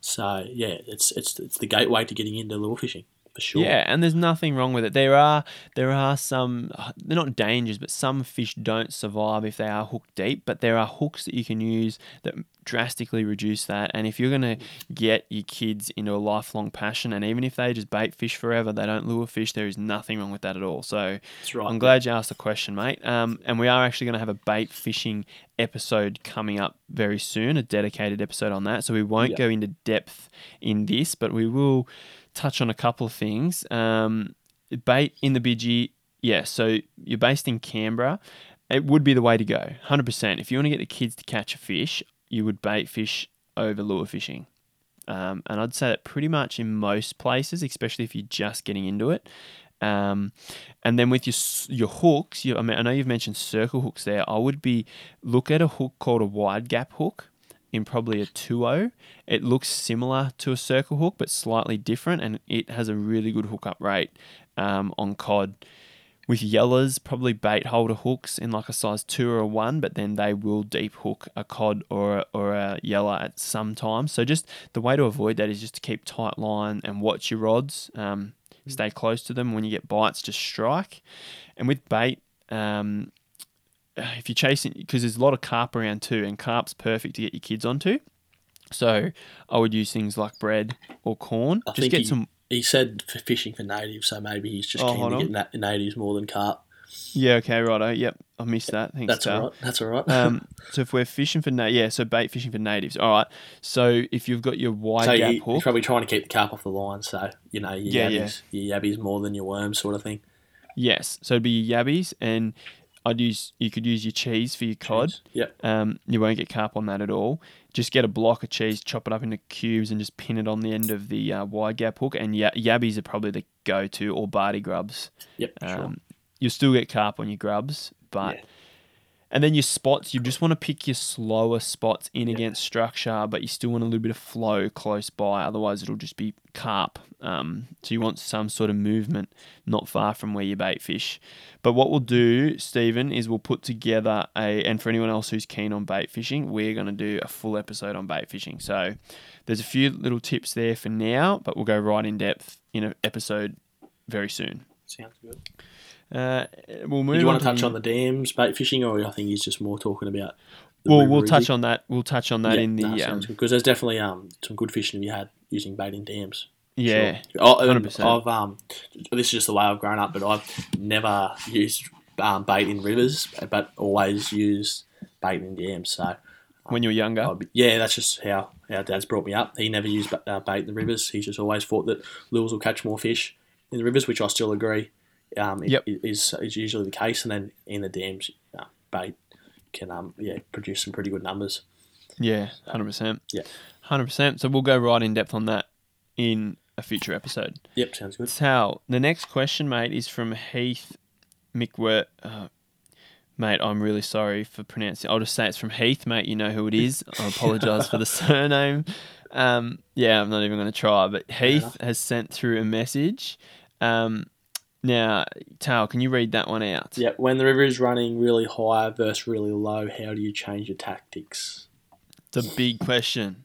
So yeah, it's it's it's the gateway to getting into lure fishing for sure. Yeah, and there's nothing wrong with it. There are there are some they're not dangers, but some fish don't survive if they are hooked deep. But there are hooks that you can use that drastically reduce that. And if you're gonna get your kids into a lifelong passion, and even if they just bait fish forever, they don't lure fish. There is nothing wrong with that at all. So right. I'm glad you asked the question, mate. Um, and we are actually going to have a bait fishing episode coming up very soon, a dedicated episode on that. So we won't go into depth in this, but we will touch on a couple of things. Um, bait in the bidgie, yeah. So you're based in Canberra. It would be the way to go, 100%. If you want to get the kids to catch a fish, you would bait fish over lure fishing. Um, and I'd say that pretty much in most places, especially if you're just getting into it. Um, and then with your your hooks, you, I mean, I know you've mentioned circle hooks there. I would be look at a hook called a wide gap hook in probably a 2.0. It looks similar to a circle hook, but slightly different, and it has a really good hookup rate um, on cod. With yellers, probably bait holder hooks in like a size two or a one, but then they will deep hook a cod or a, or a yeller at some time. So just the way to avoid that is just to keep tight line and watch your rods. Um, stay close to them. When you get bites, just strike. And with bait, um, if you're chasing, because there's a lot of carp around too, and carp's perfect to get your kids onto. So I would use things like bread or corn. I just get he- some. He said for fishing for natives, so maybe he's just Oh, keen to on. get na- natives more than carp. Yeah, okay, righto. Yep, I missed that. Thanks, That's Tal. all right. That's all right. um, [laughs] so if we're fishing for na- yeah, so bait fishing for natives. All right. So if you've got your wide so gap you, hook, are probably trying to keep the carp off the line, so you know your Yeah, yeah. yabbies, your yabbies more than your worms, sort of thing. yes. So it'd be your yabbies, and I'd use you could use your cheese for your cod. Yep. Um, you won't get carp on that at all. Just get a block of cheese, chop it up into cubes, and just pin it on the end of the uh, wide gap hook. And ya- yabbies are probably the go-to, or bardi grubs. Yep. Sure. Um, You'll still get carp on your grubs, but Yeah. And then your spots, you just want to pick your slower spots in Yeah. against structure, but you still want a little bit of flow close by. Otherwise, it'll just be carp. Um, so you want some sort of movement not far from where you bait fish. But what we'll do, Stephen, is we'll put together a, and for anyone else who's keen on bait fishing, we're going to do a full episode on bait fishing. So there's a few little tips there for now, but we'll go right in depth in an episode very soon. Sounds good. Uh, we'll move Do you want to touch on the dams, bait fishing, or I think he's just more talking about. Well, we'll touch on that. We'll touch on that in the um, because there's definitely um some good fishing be had using bait in dams. yeah. Oh, and 100%. I've um, this is just the way I've grown up, but I've never used um, bait in rivers, but always used bait in dams. So When you were younger, be- yeah, that's just how our dad's brought me up. He never used uh, bait in the rivers. He's just always thought that lures will catch more fish in the rivers, which I still agree. Um, Yep. is is usually the case, and then in the dams, uh, bait can um yeah produce some pretty good numbers. yeah, hundred percent. Yeah. hundred percent. So we'll go right in depth on that in a future episode. Yep, sounds good. Sal, the next question, mate, is from Heath McWert. Uh, mate, I'm really sorry for pronouncing. I'll just say it's from Heath, mate. You know who it is. I [laughs] apologise for the surname. Um, yeah, I'm not even going to try. But Heath has sent through a message. Um, now, Tal, can you read that one out? Yeah, when the river is running really high versus really low, how do you change your tactics? It's a big question.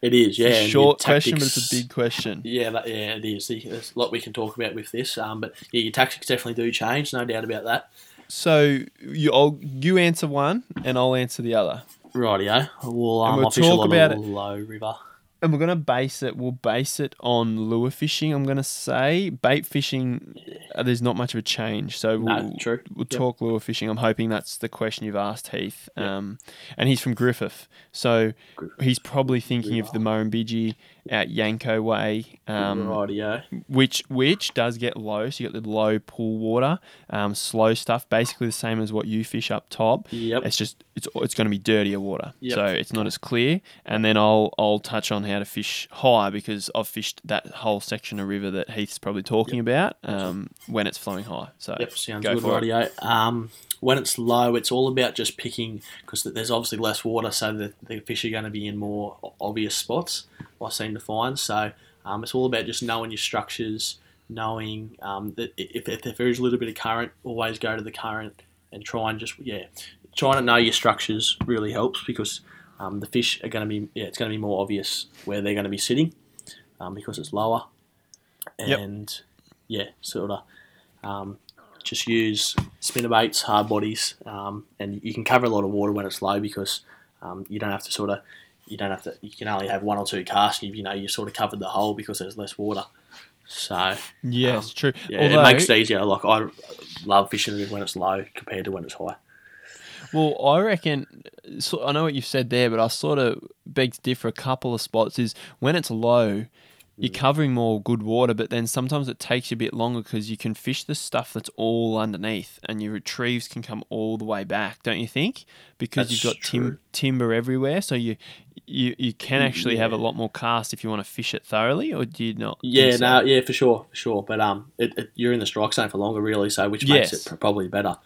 It is, It's yeah. a and your short question, but it's a big question. Yeah, that, yeah, it is. There's a lot we can talk about with this, um, but yeah, your tactics definitely do change, no doubt about that. So you I'll, you answer one, and I'll answer the other, Rightio, we'll um, we'll I'll a talk about it. low river. And we're gonna base it. We'll base it on lure fishing. I'm gonna say bait fishing. Uh, there's not much of a change, so we'll, true. we'll Yep. talk lure fishing. I'm hoping that's the question you've asked, Heath. Yep. Um, and he's from Griffith, so Griffith. he's probably thinking of the Murrumbidgee out Yanco way. Um, Rightio. which which does get low. So you got the low pool water, um, slow stuff, basically the same as what you fish up top. Yep. It's just it's it's going to be dirtier water, Yep. so it's not as clear. And then I'll I'll touch on how to fish high because I've fished that whole section of river that Heath's probably talking about um, when it's flowing high. So Yep, sounds go good, for it. Um, when it's low, it's all about just picking because there's obviously less water, so the, the fish are going to be in more obvious spots. I seem to find so. Um, it's all about just knowing your structures, knowing um, that if, if, if there is a little bit of current, always go to the current and try and just yeah, trying to know your structures really helps because um, the fish are going to be yeah, it's going to be more obvious where they're going to be sitting um, because it's lower, Yep. and yeah, sort of um, just use spinner baits, hard bodies, um, and you can cover a lot of water when it's low because um, you don't have to sort of you don't have to you can only have one or two casts. You, you know you sort of covered the hole because there's less water. So yeah, Um, true. yeah, Although, it makes it easier. Like I love fishing when it's low compared to when it's high. Well, I reckon. So I know what you've said there, but I sort of beg to differ. A couple of spots is when it's low, you're Mm. covering more good water, but then sometimes it takes you a bit longer because you can fish the stuff that's all underneath, and your retrieves can come all the way back. Don't you think? Because That's you've got tim- timber everywhere, so you you you can actually have a lot more cast if you want to fish it thoroughly, or do you not? Yeah, no, yeah, for sure, for sure. But um, it, it, you're in the strike zone for longer, really. So which makes Yes. it pr- probably better.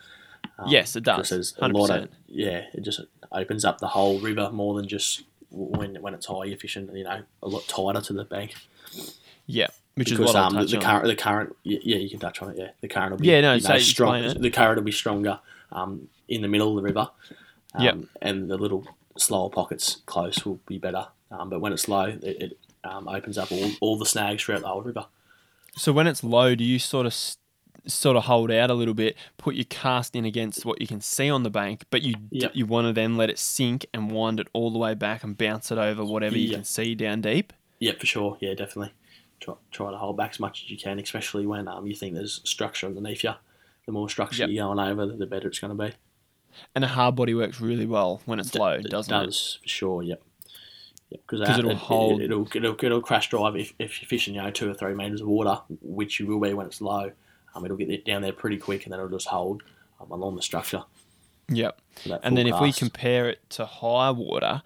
Um, Yes, it does. there's a lot of 100%. yeah. It just opens up the whole river more than just when when it's high. You're fishing, you know, a lot tighter to the bank. Yeah, which because is what um, the, the current, the current, yeah, you can touch on it. Yeah, the current will be Yeah, no, say- know, strong. The current will be stronger um, in the middle of the river. Um, Yep. and the little slower pockets close will be better. Um, but when it's low, it, it um, opens up all, all the snags throughout the whole river. So when it's low, do you sort of s- sort of hold out a little bit, put your cast in against what you can see on the bank, but you Yep. you want to then let it sink and wind it all the way back and bounce it over whatever you can see down deep? Yeah, for sure. Yeah, definitely. Try, try to hold back as much as you can, especially when um, you think there's structure underneath you. the more structure Yep. you're going over, the better it's going to be. And a hard body works really well when it's low, doesn't it? does for sure. Yep. Because 'Cause it'll it, hold- It, will it'll, it'll crash drive if, if you're fishing, you know, two or three meters of water, which you will be when it's low. Um, it'll get down there pretty quick, and then it'll just hold um, along the structure. Yep. And then if we compare it to high water,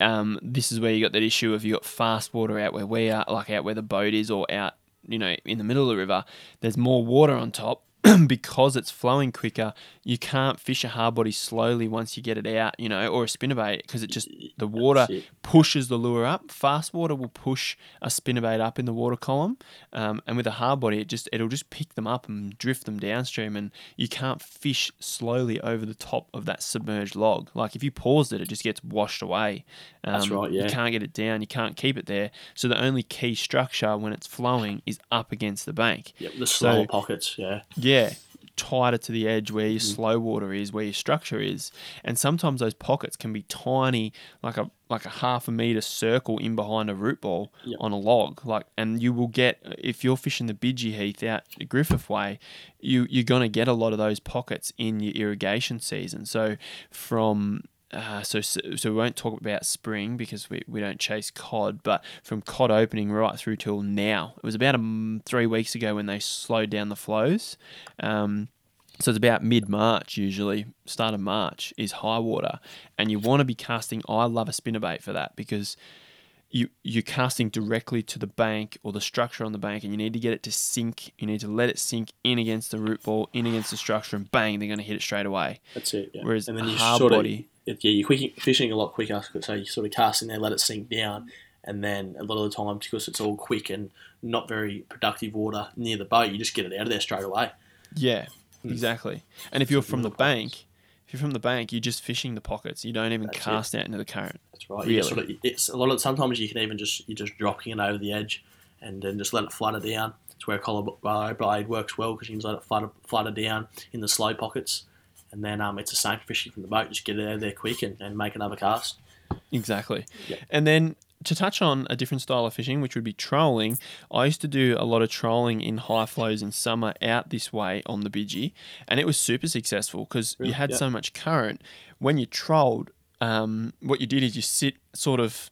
um, this is where you got that issue of you got fast water out where we are, like out where the boat is, or out, you know, in the middle of the river. There's more water on top. [clears throat] because it's flowing quicker, you can't fish a hard body slowly once you get it out, you know, or a spinnerbait because it just the water pushes the lure up. Fast water will push a spinnerbait up in the water column, um, and with a hard body, it just it'll just pick them up and drift them downstream, and you can't fish slowly over the top of that submerged log. Like if you paused it, it just gets washed away. Um, That's right, yeah. You can't get it down. You can't keep it there. So the only key structure when it's flowing is up against the bank. Yep, the slower So- pockets, yeah. Yeah, tighter to the edge where your Mm-hmm. slow water is, where your structure is, and sometimes those pockets can be tiny, like a like a half a meter circle in behind a root ball Yep. on a log. Like, and you will get if you're fishing the Bidgie Heath out Griffith Way, you you're gonna get a lot of those pockets in your irrigation season. So from uh, so, so we won't talk about spring because we, we don't chase cod, but from cod opening right through till now, it was about um, three weeks ago when they slowed down the flows. Um, so it's about mid March usually, start of March is high water, and you want to be casting. I love a spinnerbait for that because you you're casting directly to the bank or the structure on the bank, and you need to get it to sink. You need to let it sink in against the root ball, in against the structure, and bang, they're going to hit it straight away. That's it. Yeah. Whereas and then you hard sort body- of, it, yeah, you're quick, fishing a lot quicker. So you sort of cast in there, let it sink down, and then a lot of the time because it's all quick and not very productive water near the boat, you just get it out of there straight away. Yeah, Hmm. exactly. And if you're from the bank, if you're from the bank, you're just fishing the pockets. You don't even That's it. cast out into the current. Right. Really? sort of, it's a lot of sometimes you can even just you're just dropping it over the edge, and then just let it flutter down. It's where a collar blade works well because you can let it flutter, flutter down in the slow pockets, and then um, it's the same fishing from the boat. Just get it out there quick and, and make another cast. Exactly. Yeah. And then to touch on a different style of fishing, which would be trolling, I used to do a lot of trolling in high flows in summer out this way on the Bidgie, and it was super successful because Really? you had so much current. When you trolled, um, what you did is you sit sort of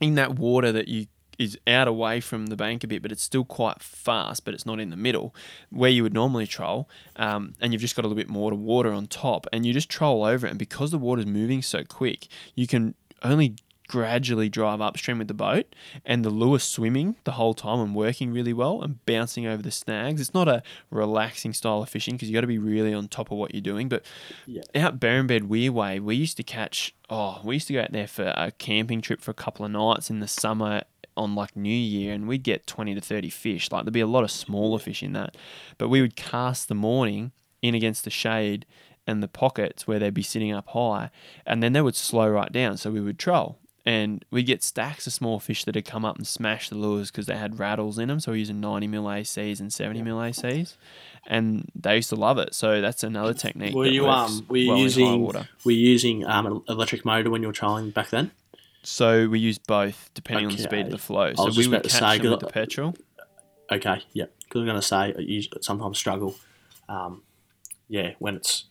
in that water that you is out away from the bank a bit, but it's still quite fast, but it's not in the middle where you would normally troll. Um, and you've just got a little bit more water on top, and you just troll over it. And because the water's moving so quick, you can only gradually drive upstream with the boat, and the lure swimming the whole time and working really well and bouncing over the snags. It's not a relaxing style of fishing because you got to be really on top of what you're doing, but Yeah. out Berembed Weir Way, we used to catch. Oh, we used to go out there for a camping trip for a couple of nights in the summer on like New Year, and we'd get twenty to thirty fish. Like there'd be a lot of smaller fish in that, but we would cast the morning in against the shade and the pockets where they'd be sitting up high, and then they would slow right down. So we would troll. And we'd get stacks of small fish that had come up and smashed the lures because they had rattles in them. So we're using 90 mil ACs and 70 mil ACs. And they used to love it. So that's another technique. Were you um were you well using water. were you using um electric motor when you were trolling back then? So we use both depending on the speed of the flow. So we would catch say, them with the petrol. Okay, yeah. Because I'm going to say I use, sometimes struggle, um, yeah, when it's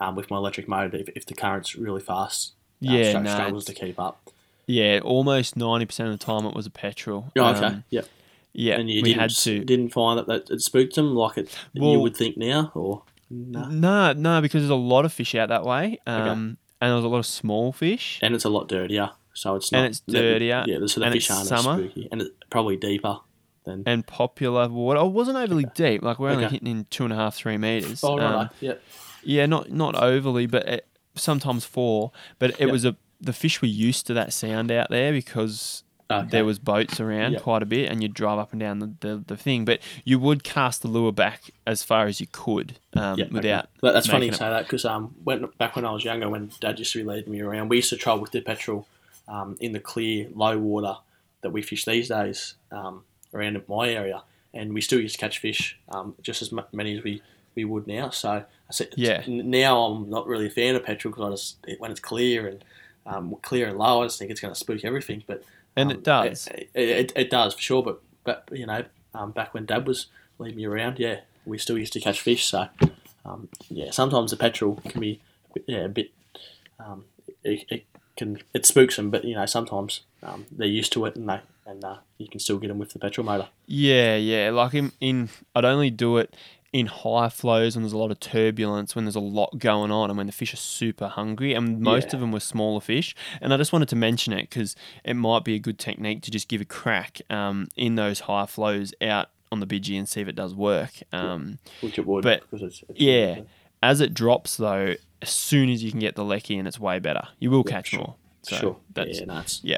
um, with my electric motor if, if the current's really fast. um, Yeah, stru- no, struggles to keep up. Yeah, almost ninety percent of the time it was a petrol. Yeah, okay, Um, yeah. yeah, And you we didn't, had to. didn't find that, that it spooked them like it well, you would think now, or no? No, no, because there's a lot of fish out that way, um, and there's a lot of small fish. And it's a lot dirtier, so it's not. And it's dirtier, Yeah, so the and fish it's aren't summer. spooky, and it's probably deeper than. and popular water. Oh, It wasn't overly deep. Like we're only Okay. hitting in two and a half, three meters. Oh, right, Um, yeah. Yeah, not not overly, but it, sometimes four. But it Yep. was a the fish were used to that sound out there because Okay. there was boats around Yep. quite a bit, and you'd drive up and down the, the, the thing. But you would cast the lure back as far as you could um, okay. without. That- that's funny you say that because um, when back when I was younger, when Dad used to be leading me around, we used to troll with the petrol um, in the clear, low water that we fish these days um, around my area, and we still used to catch fish um, just as many as we, we would now. So I said, Yeah. now I'm not really a fan of petrol because I just when it's clear and um, clear and low, I just think it's going to spook everything. But And um, it does. It, it, it does for sure. But but you know, um, back when Dad was leading me around, yeah, we still used to catch fish. So um, yeah, sometimes the petrol can be yeah a bit um, it, it can it spooks them, but you know sometimes um, they're used to it and they and uh, you can still get them with the petrol motor. Yeah, yeah. Like in, in I'd only do it in high flows when there's a lot of turbulence, when there's a lot going on, and when the fish are super hungry. And most Yeah. of them were smaller fish. And I just wanted to mention it because it might be a good technique to just give a crack um, in those high flows out on the bidgie and see if it does work. Um, Which it would, But, it's, it's yeah. As it drops, though, as soon as you can get the lecky in, it's way better. You will Yeah, catch sure. more. So sure. That's, yeah, it's, yeah.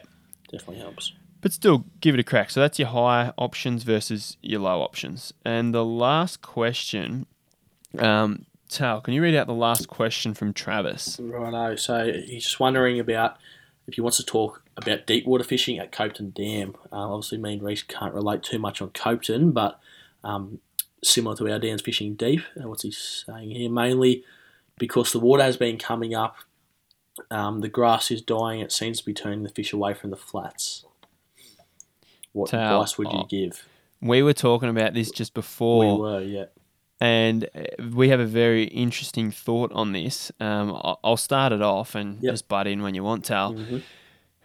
definitely helps. But still, give it a crack. So that's your high options versus your low options. And the last question, um, Tal, can you read out the last question from Travis? Righto. So he's just wondering about if he wants to talk about deep water fishing at Copeton Dam. Uh, obviously, me and Rhys can't relate too much on Copeton, but um, similar to our Dan's fishing deep. What's he saying here? Mainly because the water has been coming up, um, the grass is dying. It seems to be turning the fish away from the flats. What Tal, advice would you give? We were talking about this just before. We were, yeah. and uh, we have a very interesting thought on this. Um, I'll start it off and Yep. just butt in when you want, Tal. Mhm.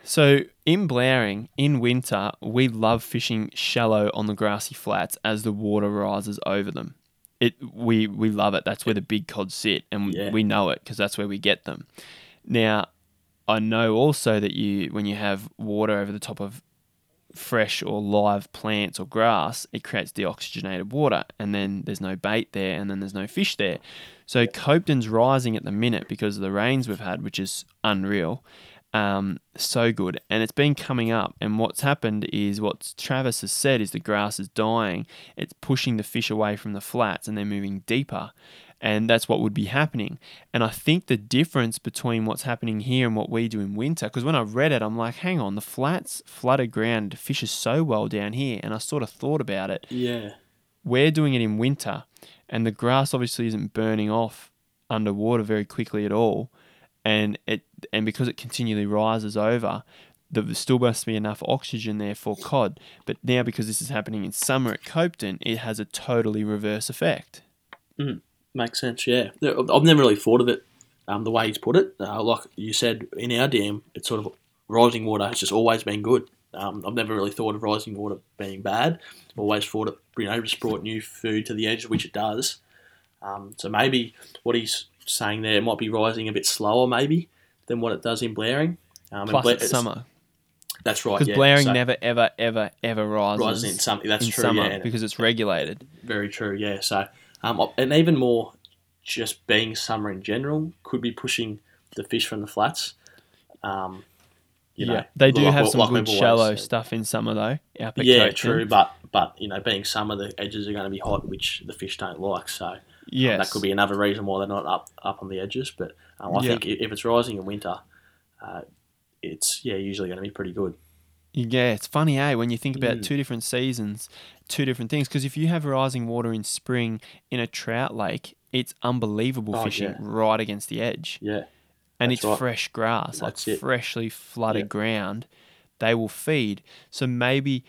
So in Blowering, in winter, we love fishing shallow on the grassy flats as the water rises over them. It we we love it. That's where the big cod sit, and Yeah. we know it because that's where we get them. Now, I know also that you when you have water over the top of fresh or live plants or grass, it creates deoxygenated water, and then there's no bait there, and then there's no fish there. So Copeton's rising at the minute because of the rains we've had, which is unreal um, so good. And it's been coming up. And what's happened is what Travis has said is the grass is dying. It's pushing the fish away from the flats and they're moving deeper. And that's what would be happening. And I think the difference between what's happening here and what we do in winter, because when I read it, I'm like, hang on, the flats, flooded ground fishes so well down here. And I sort of thought about it Yeah. we're doing it in winter and the grass obviously isn't burning off underwater very quickly at all and it and because it continually rises over there still must be enough oxygen there for cod but now because this is happening in summer at Copeton it has a totally reverse effect mm. Makes sense, yeah. I've never really thought of it um, the way he's put it. Uh, like you said, in our dam, it's sort of rising water has just always been good. Um, I've never really thought of rising water being bad. I've always thought it, you know, just brought new food to the edge, which it does. Um, so maybe what he's saying there might be rising a bit slower, maybe, than what it does in Blowering. Um, and plus Bla- it's summer That's right, because yeah. Blowering So never ever ever ever rises, rises in summer. That's in true, summer yeah. because it's regulated Very true, yeah. So, um, and even more, just being summer in general could be pushing the fish from the flats. Um, you know, they do like have some like good shallow stuff in summer though Yeah, true, but but you know, being summer, the edges are going to be hot, which the fish don't like. So um, that could be another reason why they're not up up on the edges. But um, I Yeah. think if it's rising in winter, uh, it's yeah usually going to be pretty good. Yeah, it's funny, eh? When you think about Mm. two different seasons, two different things. Because if you have rising water in spring in a trout lake, it's unbelievable Oh, fishing yeah. right against the edge, Yeah, and it's right. fresh grass, like it. freshly flooded Yeah. ground. They will feed. So maybe,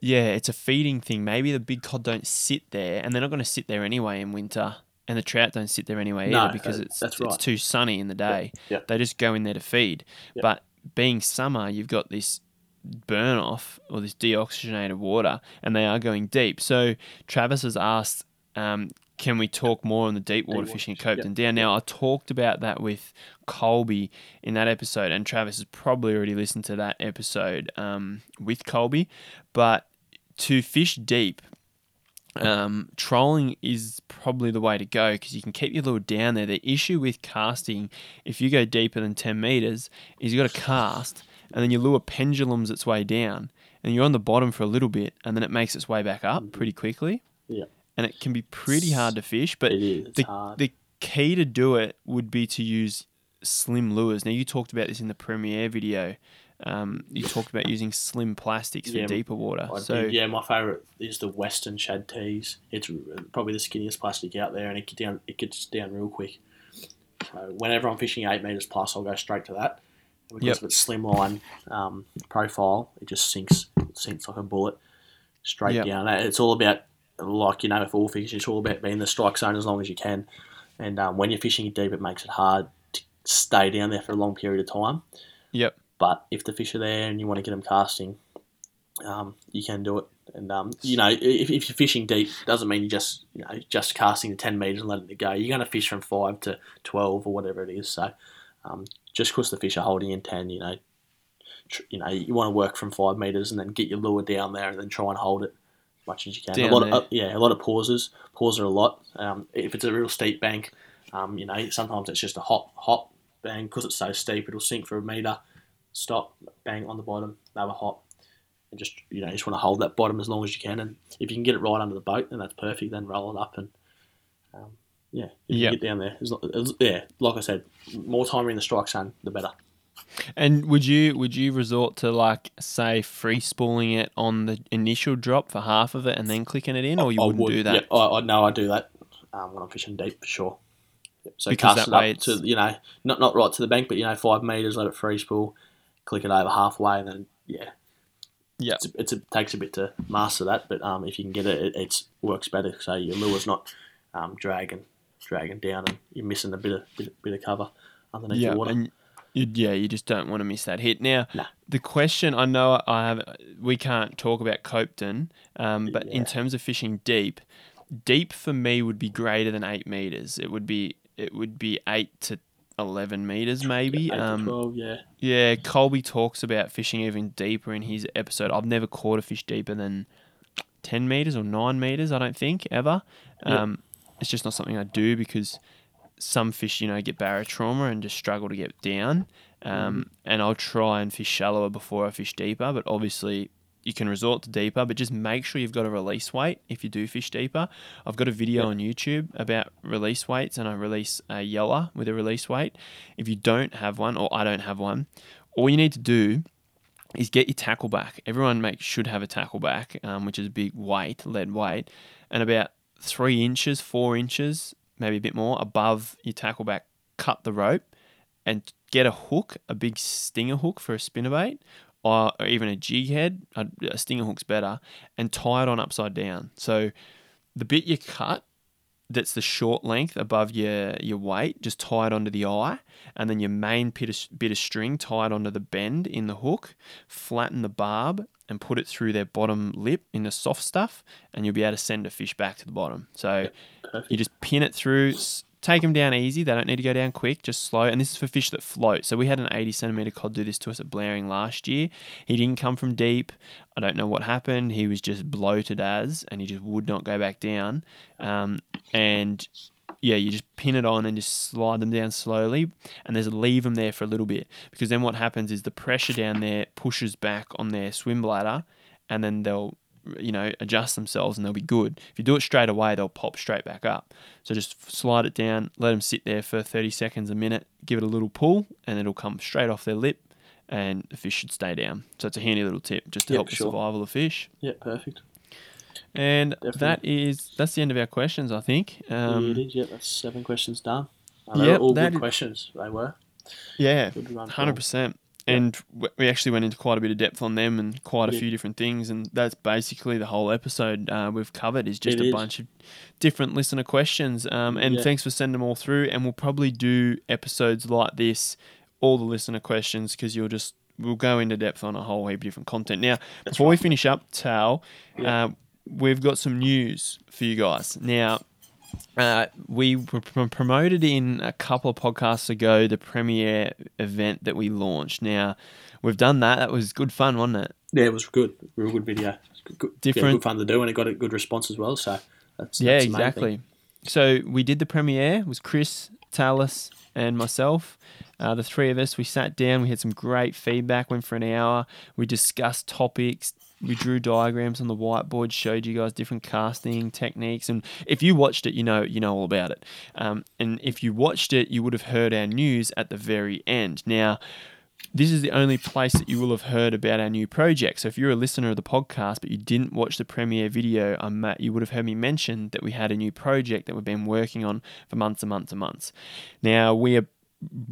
yeah, it's a feeding thing. Maybe the big cod don't sit there, and they're not going to sit there anyway in winter. And the trout don't sit there anyway No, either because it's that's it's too sunny in the day. Yep. They just go in there to feed. Yep. But being summer, you've got this burn off or this deoxygenated water, and they are going deep. So Travis has asked, um, can we talk more on the deep water fishing at Copeton Down? Now I talked about that with Colby in that episode, and Travis has probably already listened to that episode um, with Colby. But to fish deep, um, trolling is probably the way to go because you can keep your lure down there. The issue with casting, if you go deeper than 10 meters, is you've got to cast and then your lure pendulums its way down and you're on the bottom for a little bit and then it makes its way back up pretty quickly. Yeah. And it can be pretty hard to fish, but it is. It's the, hard. the key to do it would be to use slim lures. Now, you talked about this in the premiere video. Um, you talked about using slim plastics for Yeah, deeper water. I so yeah, my favourite is the Westin ShadTeez. It's probably the skinniest plastic out there, and it gets down. It gets down real quick. So whenever I'm fishing eight meters plus, I'll go straight to that. Because Yep. of its slimline um, profile, it just sinks sinks like a bullet straight Yep. down. It's all about like you know, with all fishing, it's all about being in the strike zone as long as you can. And um, when you're fishing deep, it makes it hard to stay down there for a long period of time. Yep. But if the fish are there and you want to get them casting, um, you can do it. And um, you know, if, if you're fishing deep, doesn't mean you just you know just casting the ten meters and letting it go. You're going to fish from five to twelve or whatever it is. So um, just because the fish are holding in ten, you know, tr- you know, you want to work from five meters and then get your lure down there and then try and hold it as much as you can. Down a lot there. of uh, yeah, a lot of pauses. Pause are a lot. Um, if it's a real steep bank, um, you know, sometimes it's just a hot hot bang because it's so steep. It'll sink for a meter, stop, bang on the bottom, another hot. And just you know, you just want to hold that bottom as long as you can, and if you can get it right under the boat, then that's perfect. Then roll it up and um, yeah, if Yep. you get down there, as, lo- as, yeah, like I said, more time in the strike zone, the better. And would you would you resort to like say free spooling it on the initial drop for half of it and then clicking it in, or you I wouldn't would, do that? Yeah, I, I know I do that um, when I'm fishing deep for sure. Yep, So Because cast that it up to you know not not right to the bank, but you know five meters, let it free spool, click it over halfway, and then yeah, Yeah. it's, it's it takes a bit to master that, but um, if you can get it, it it's works better. So your lure's not um, dragging dragging down, and you're missing a bit of bit, bit of cover underneath yeah, the water. and you, yeah, you just don't want to miss that hit. Now, Nah. the question I know I have, we can't talk about Copeton, um, but in terms of fishing deep, deep for me would be greater than eight meters. It would be it would be eight to eleven meters maybe. To Um, 12, yeah. yeah, Colby talks about fishing even deeper in his episode. I've never caught a fish deeper than ten meters or nine meters. I don't think ever. Um, it's just not something I do because some fish, you know, get barotrauma and just struggle to get down. Um, And I'll try and fish shallower before I fish deeper. But obviously, you can resort to deeper, but just make sure you've got a release weight if you do fish deeper. I've got a video Yep. on YouTube about release weights, and I release a yeller with a release weight. If you don't have one, or I don't have one, all you need to do is get your tackle back. Everyone make, should have a tackle back, um, which is a big weight, lead weight, and about three inches, four inches, maybe a bit more above your tackle back, cut the rope and get a hook, a big stinger hook for a spinnerbait, or, even a jig head. A, a stinger hook's better, and tie it on upside down. So the bit you cut that's the short length above your your weight, just tie it onto the eye, and then your main bit of, bit of string tie it onto the bend in the hook, flatten the barb, and put it through their bottom lip in the soft stuff, and you'll be able to send a fish back to the bottom. So you just pin it through. Take them down easy. They don't need to go down quick, just slow. And this is for fish that float. So we had an 80 centimeter cod do this to us at Blowering last year. He didn't come from deep. I don't know what happened. He was just bloated as, and he just would not go back down. Um, and yeah, you just pin it on and just slide them down slowly, and there's leave them there for a little bit because then what happens is the pressure down there pushes back on their swim bladder, and then they'll you know adjust themselves and they'll be good. If you do it straight away, they'll pop straight back up. So just slide it down, let them sit there for 30 seconds, a minute, give it a little pull, and it'll come straight off their lip, and the fish should stay down. So it's a handy little tip just to Yep, help the sure. survival of fish. Yeah, perfect. And Definitely. that is that's the end of our questions, I think. Um, yeah, it is. Yeah, that's seven questions done. They Yep, all good is- questions. They were. Yeah, hundred percent. And w- we actually went into quite a bit of depth on them and quite a Yeah. few different things, and that's basically the whole episode uh, we've covered is just It a is. bunch of different listener questions. Um, and Yeah. thanks for sending them all through. And we'll probably do episodes like this, all the listener questions, because you'll just we'll go into depth on a whole heap of different content. Now, That's before we finish up, Tal, Yeah. uh, we've got some news for you guys. Now, uh, we were pr- promoted in a couple of podcasts ago the premiere event that we launched. Now, we've done that. That was good fun, wasn't it? Yeah, it was good. Real good video. Good, good, yeah, Different- good fun to do, and it got a good response as well. So that's yeah, that's the main thing. exactly. So we did the premiere. It was Chris, Tallis, and myself. Uh, the three of us. We sat down. We had some great feedback. Went for an hour. We discussed topics. We drew diagrams on the whiteboard. Showed you guys different casting techniques. And if you watched it, you know you know all about it. Um, and if you watched it, you would have heard our news at the very end. Now. This is the only place that you will have heard about our new project. So if you're a listener of the podcast but you didn't watch the premiere video, I'm Matt, you would have heard me mention that we had a new project that we've been working on for months and months and months. Now we are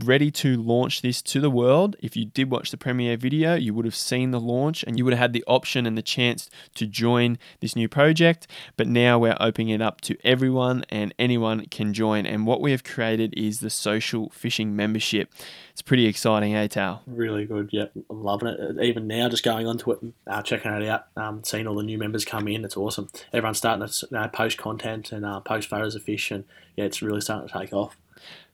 ready to launch this to the world. If you did watch the premiere video, you would have seen the launch and you would have had the option and the chance to join this new project. But now we're opening it up to everyone and anyone can join. And what we have created is the social fishing membership. It's pretty exciting, eh, Tal? Really good. Yep, I'm loving it. Even now, just going onto it and uh, checking it out, um, seeing all the new members come in, it's awesome. Everyone's starting to know, post content and uh, post photos of fish, and yeah, it's really starting to take off.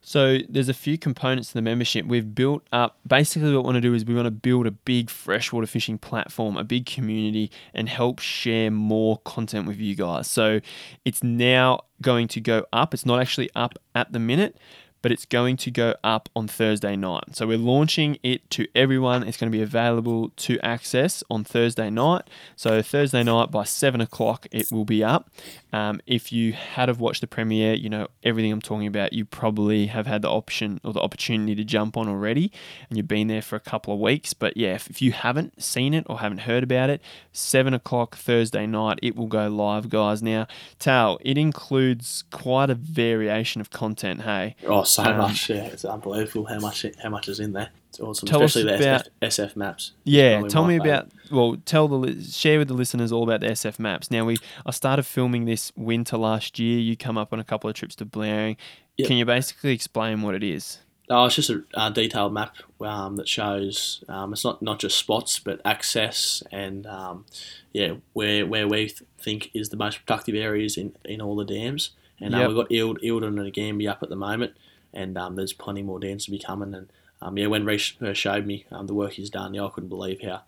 So there's a few components to the membership. We've built up basically what we want to do is we want to build a big freshwater fishing platform, a big community, and help share more content with you guys. So it's now going to go up. It's not actually up at the minute, but it's going to go up on Thursday night. So we're launching it to everyone. It's going to be available to access on Thursday night. So Thursday night by seven o'clock, it will be up. Um, if you had have watched the premiere, you know everything I'm talking about. You probably have had the option or the opportunity to jump on already, and you've been there for a couple of weeks. But yeah, if, if you haven't seen it or haven't heard about it, seven o'clock Thursday night, it will go live, guys. Now, Tal, it includes quite a variation of content. Hey, Oh, so much! Yeah, it's unbelievable how much how much is in there. It's awesome, Tell us especially the about- SF, SF maps. Yeah, tell me about. Well, tell the share with the listeners all about the SF maps. Now we I started filming this winter last year. You come up on a couple of trips to Blowering. Yep. Can you basically explain what it is? Oh, it's just a, uh detailed map um, that shows um, it's not, not just spots but access and um, yeah where where we th- think is the most productive areas in, in all the dams. And uh, we've got Eildon and Gambie up at the moment, and um, there's plenty more dams to be coming. And um, yeah, when Rhys first showed me um, the work he's done, yeah, I couldn't believe how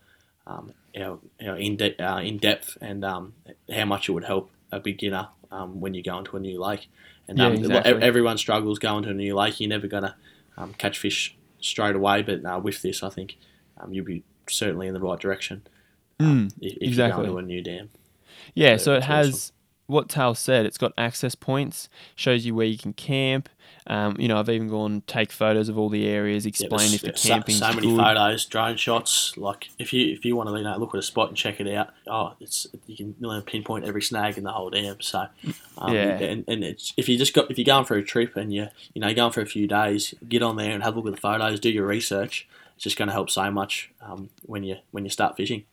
um, how, how in, de- uh, in depth and um, how much it would help a beginner um, when you go into a new lake. And Yeah, exactly. everyone struggles going to a new lake. You're never gonna um, catch fish straight away. But uh, with this, I think um, you'll be certainly in the right direction um, if, if exactly. you're going to a new dam. Yeah, Yeah, so it has what Tal said. It's got access points, shows you where you can camp. Um, you know, I've even gone take photos of all the areas, explain there's- if the there's so, so many good. photos, drone shots. Like if you if you want to you know, look at a spot and check it out, oh, it's you can really pinpoint every snag in the whole dam. So um, Yeah. and, and it's, if you just got if you're going for a trip and you you know you're going for a few days, get on there and have a look at the photos, do your research. It's just going to help so much um, when you when you start fishing.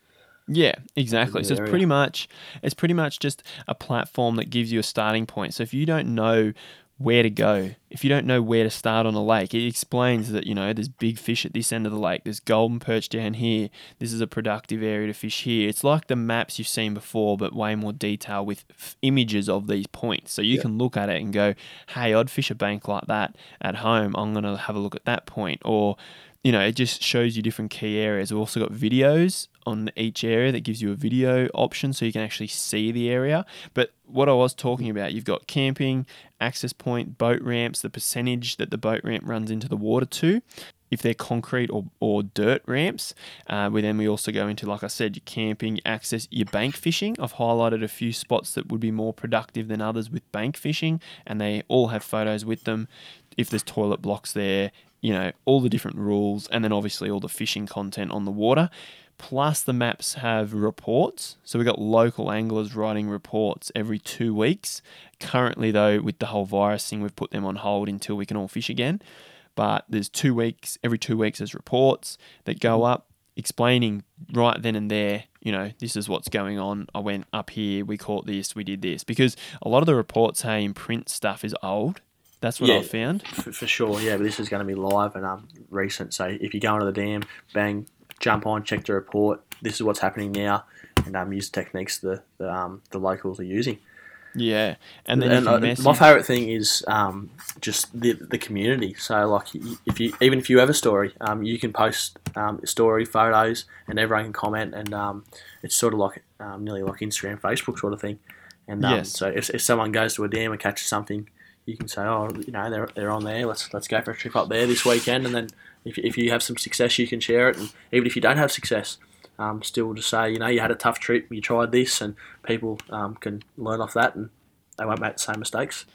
Yeah, exactly. So it's pretty much it's pretty much just a platform that gives you a starting point. So if you don't know where to go, if you don't know where to start on a lake, it explains that you know there's big fish at this end of the lake, there's golden perch down here. This is a productive area to fish here. It's like the maps you've seen before, but way more detail with f- images of these points. So you Yeah. can look at it and go, "Hey, I'd fish a bank like that at home. I'm gonna have a look at that point." Or you know, it just shows you different key areas. We've also got videos on each area that gives you a video option so you can actually see the area. But what I was talking about, you've got camping, access point, boat ramps, the percentage that the boat ramp runs into the water to. If they're concrete or, or dirt ramps, uh, we then we also go into, like I said, your camping, access, your bank fishing. I've highlighted a few spots that would be more productive than others with bank fishing, and they all have photos with them. If there's toilet blocks there, you know, all the different rules, and then obviously all the fishing content on the water. Plus, the maps have reports. So we've got local anglers writing reports every two weeks. Currently, though, with the whole virus thing, we've put them on hold until we can all fish again. But there's two weeks, every two weeks, there's reports that go mm. up explaining right then and there, you know, this is what's going on. I went up here, we caught this, we did this. Because a lot of the reports, hey, in print stuff is old. That's what Yeah. I found. For, for sure, yeah. But this is going to be live and um, recent. So if you go into the dam, bang, jump on, check the report. This is what's happening now, and um, use techniques the the, um, the locals are using. Yeah. And then And, uh, message, my favourite thing is um, just the the community. So like if you even if you have a story, um, you can post um, story photos, and everyone can comment, and um, it's sort of like um, nearly like Instagram, Facebook sort of thing. And um, Yes. so if, if someone goes to a dam and catches something, you can say, oh, you know, they're, they're on there. Let's let's go for a trip up there this weekend, and then if, if you have some success, you can share it. And even if you don't have success, um, still just say, you know, you had a tough trip, you tried this, and people um, can learn off that, and they won't make the same mistakes.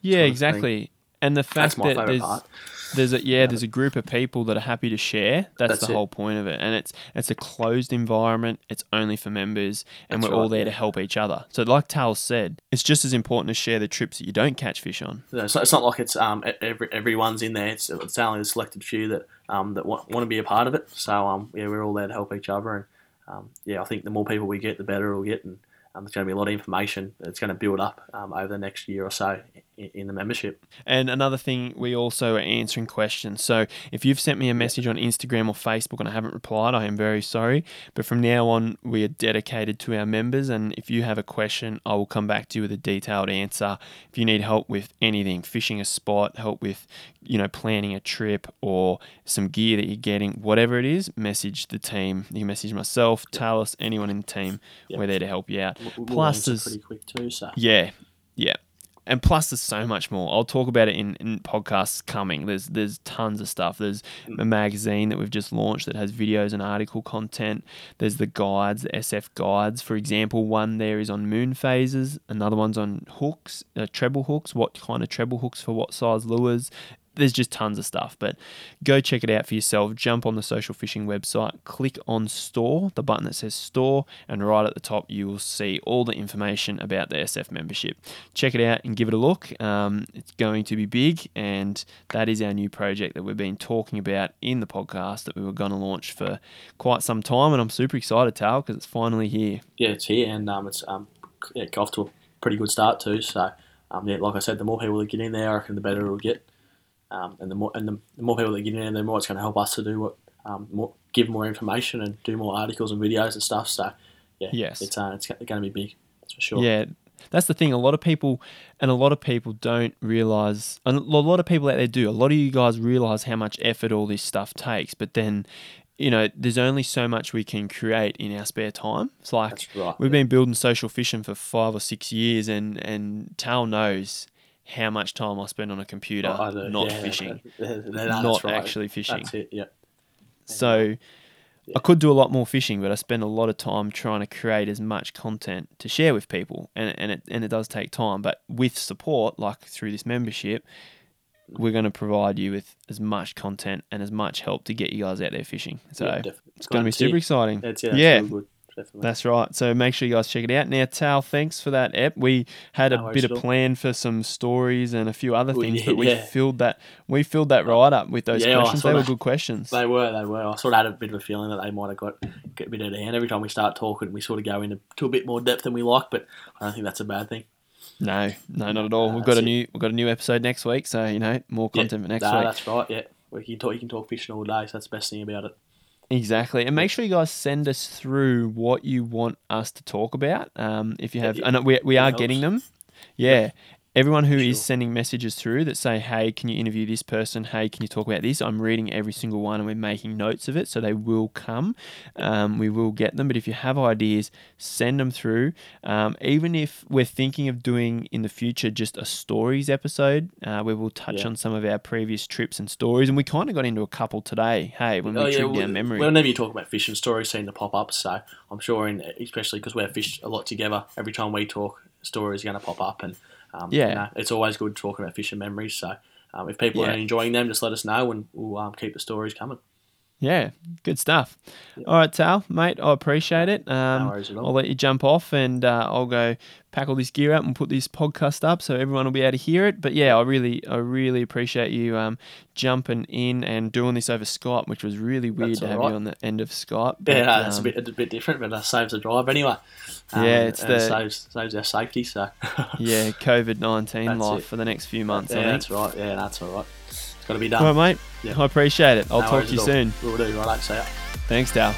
Yeah, exactly. And the fact That's my that there's part. There's a yeah, there's a group of people that are happy to share. That's, That's the it. whole point of it, and it's it's a closed environment. It's only for members, and That's we're all there yeah. to help each other. So, like Tal said, it's just as important to share the trips that you don't catch fish on. Yeah, So it's not like it's um every, everyone's in there. It's, it's only a selected few that um that want, want to be a part of it. So um yeah, we're all there to help each other, and um yeah, I think the more people we get, the better it'll get, and um, there's going to be a lot of information that's going to build up um, over the next year or so in, the membership. And another thing, we also are answering questions. So if you've sent me a message on Instagram or Facebook and I haven't replied, I am very sorry. But from now on, we are dedicated to our members. And if you have a question, I will come back to you with a detailed answer. If you need help with anything, fishing a spot, help with, you know, planning a trip or some gear that you're getting, whatever it is, message the team. You can message myself, Tallis, anyone in the team. Yep. We're there to help you out. We'll- we'll Plus, there's- pretty quick too. So yeah, yeah. And plus, there's so much more. I'll talk about it in, in podcasts coming. There's there's tons of stuff. There's a magazine that we've just launched that has videos and article content. There's the guides, the SF guides. For example, one there is on moon phases. Another one's on hooks, uh, treble hooks. What kind of treble hooks for what size lures? There's just tons of stuff. But go check it out for yourself. Jump on the social fishing website, click on store, the button that says store, and right at the top you will see all the information about the SF membership. Check it out and give it a look. Um, it's going to be big, and that is our new project that we've been talking about in the podcast that we were going to launch for quite some time. And I'm super excited, Tal, because it's finally here. yeah, it's here and um it's um yeah, off to a pretty good start too. So um yeah, like I said, the more people that get in there, I reckon the better it'll get. Um, and the more and the, the more people that get in there, the more it's going to help us to do what um more give more information and do more articles and videos and stuff. So yeah, Yes. it's uh, it's going to be big. That's for sure. Yeah, that's the thing. A lot of people, and a lot of people don't realize, and a lot of people out there do. A lot of you guys realize how much effort all this stuff takes, but then, you know, there's only so much we can create in our spare time. It's like right. we've been building social fishing for five or six years, and and Tal knows how much time I spend on a computer oh, I not yeah, fishing. [laughs] Not right. actually fishing. That's it. Yeah. So I could do a lot more fishing, but I spend a lot of time trying to create as much content to share with people, and and it and it does take time. But with support, like through this membership, we're going to provide you with as much content and as much help to get you guys out there fishing. So Yeah, it's going to be Glad to hear. super exciting. That's, yeah, that's yeah. Definitely. That's right. So make sure you guys check it out. Now, Tal, thanks for that ep. We had No a bit of plan for some stories and a few other We things, did, but we yeah. [laughs] filled that we filled that right up with those Yeah, questions. They were good questions. They were, they were. I sort of had a bit of a feeling that they might have got, a bit out of hand. Every time we start talking, we sort of go into to a bit more depth than we like, but I don't think that's a bad thing. No, no, not at all. No, we've got a that's it. new we've got a new episode next week, so you know more Yeah, content for next week. That's right. Yeah, we can talk. You can talk fishing all day. So that's the best thing about it. Exactly, and make sure you guys send us through what you want us to talk about. Um, if you have, Yeah, and we we are helps. getting them. Yeah. Everyone who is Sure. sending messages through that say, "Hey, can you interview this person? Hey, can you talk about this?" I'm reading every single one and we're making notes of it, so they will come. Um, we will get them. But if you have ideas, send them through. Um, even if we're thinking of doing in the future just a stories episode, uh, where we'll touch Yeah. on some of our previous trips and stories, and we kind of got into a couple today. Hey, when we Oh, yeah, trip well, down memory. Whenever you talk about fishing stories, seem to pop up. So I'm sure, in especially because we're fish a lot together, every time we talk, stories are going to pop up, and um, Yeah. you know, it's always good talking about fishing memories. So um, if people Yeah. are enjoying them, just let us know, and we'll um, keep the stories coming. Yeah, good stuff. Yeah. All right, Tal, mate, I appreciate it. Um, no worries at all. I'll let you jump off and uh, I'll go pack all this gear up and put this podcast up so everyone will be able to hear it. But yeah, I really, I really appreciate you um, jumping in and doing this over Skype, which was really weird That's to have right. you on the end of Skype. Yeah, but, no, it's a um, bit, it's a bit different, but it saves the drive anyway. Um, Yeah, it's and it saves saves our safety. So [laughs] yeah, COVID nineteen life it. for the next few months. yeah, that's right. Yeah, that's all right. It's got to be done. right, mate. Yeah. I appreciate it. I'll No talk to you soon. We'll do. Right, see ya. Thanks, Tal.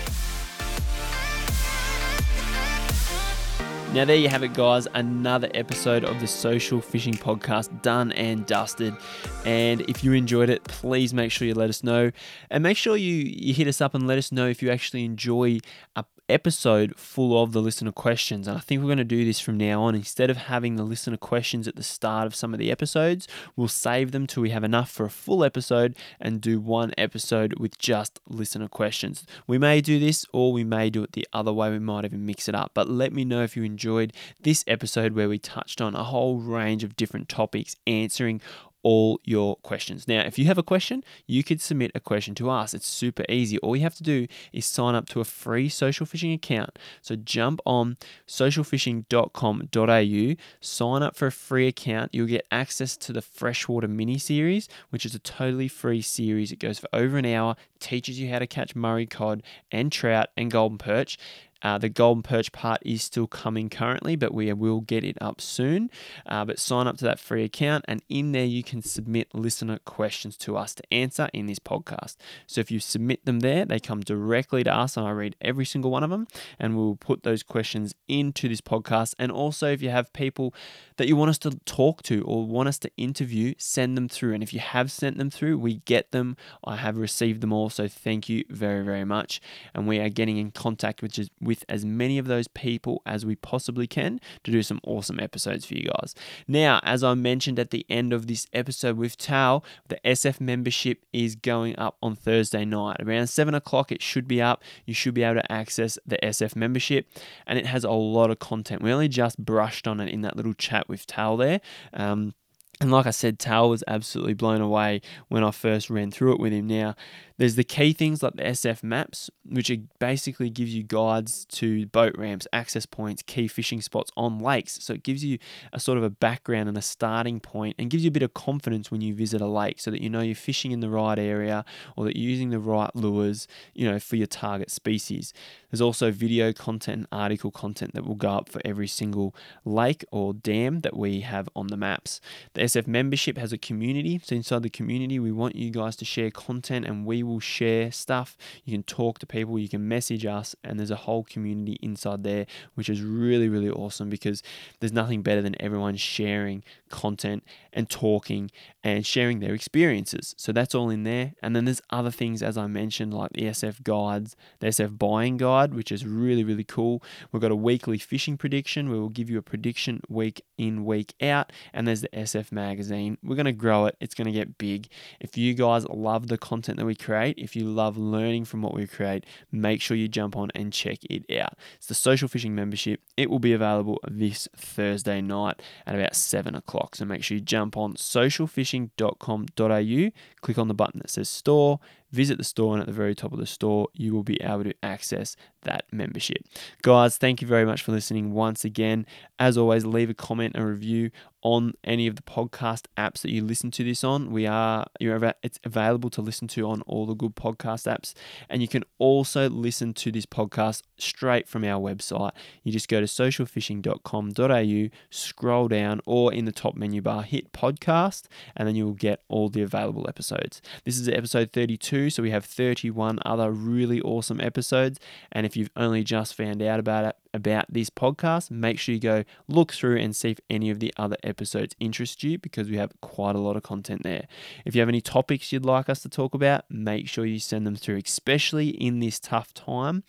Now, there you have it, guys. Another episode of the Social Fishing Podcast done and dusted. And if you enjoyed it, please make sure you let us know. And make sure you, you hit us up and let us know if you actually enjoy a episode full of the listener questions. And I think we're going to do this from now on. Instead of having the listener questions at the start of some of the episodes, we'll save them till we have enough for a full episode and do one episode with just listener questions. We may do this or we may do it the other way. We might even mix it up. But let me know if you enjoyed this episode where we touched on a whole range of different topics, answering all your questions. Now, if you have a question, you could submit a question to us. It's super easy. All you have to do is sign up to a free social fishing account. So jump on socialfishing.com.au, sign up for a free account. You'll get access to the freshwater mini series, which is a totally free series. It goes for over an hour, teaches you how to catch Murray cod and trout and golden perch. Uh, the Golden Perch part is still coming currently, but we will get it up soon. Uh, but sign up to that free account, and in there you can submit listener questions to us to answer in this podcast. So if you submit them there, they come directly to us, and I read every single one of them, and we'll put those questions into this podcast. And also, if you have people that you want us to talk to or want us to interview, send them through. And if you have sent them through, we get them. I have received them all, so thank you very, very much. And we are getting in contact with just with as many of those people as we possibly can to do some awesome episodes for you guys. Now, as I mentioned at the end of this episode with Tal, the SF membership is going up on Thursday night. Around 7 o'clock, it should be up. You should be able to access the SF membership, and it has a lot of content. We only just brushed on it in that little chat with Tal there. Um, and like I said, Tal was absolutely blown away when I first ran through it with him. Now, there's the key things like the SF maps, which basically gives you guides to boat ramps, access points, key fishing spots on lakes. So it gives you a sort of a background and a starting point and gives you a bit of confidence when you visit a lake so that you know you're fishing in the right area or that you're using the right lures, you know, for your target species. There's also video content and article content that will go up for every single lake or dam that we have on the maps. The SF membership has a community. So inside the community, we want you guys to share content and we will share stuff. You can talk to people, you can message us, and there's a whole community inside there, which is really, really awesome because there's nothing better than everyone sharing content and talking and sharing their experiences. So that's all in there. And then there's other things, as I mentioned, like the SF guides, the SF buying guide, which is really, really cool. We've got a weekly fishing prediction where we'll give you a prediction week in, week out. And there's the SF magazine. We're going to grow it, it's going to get big. If you guys love the content that we create, if you love learning from what we create, make sure you jump on and check it out. It's the social fishing membership. It will be available this Thursday night at about 7 o'clock. So make sure you jump on socialfishing.com.au, click on the button that says store, visit the store, and at the very top of the store, you will be able to access that membership. Guys, thank you very much for listening once again. As always, leave a comment and review on any of the podcast apps that you listen to this on. We are it's available to listen to on all the good podcast apps, and you can also listen to this podcast straight from our website. You just go to socialfishing.com.au, scroll down, or in the top menu bar, hit podcast, and then you will get all the available episodes. This is episode 32, so we have 31 other really awesome episodes. And if you've only just found out about it, about this podcast, make sure you go look through and see if any of the other episodes interest you because we have quite a lot of content there. If you have any topics you'd like us to talk about, make sure you send them through, especially in this tough time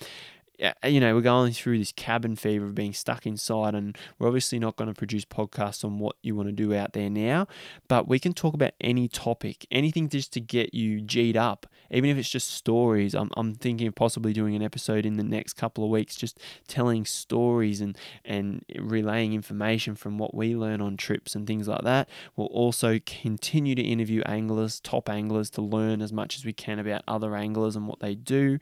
you know, we're going through this cabin fever of being stuck inside, and we're obviously not going to produce podcasts on what you want to do out there now, but we can talk about any topic, anything just to get you G'd up, even if it's just stories. I'm, I'm thinking of possibly doing an episode in the next couple of weeks, just telling stories and, and relaying information from what we learn on trips and things like that. We'll also continue to interview anglers, top anglers, to learn as much as we can about other anglers and what they do,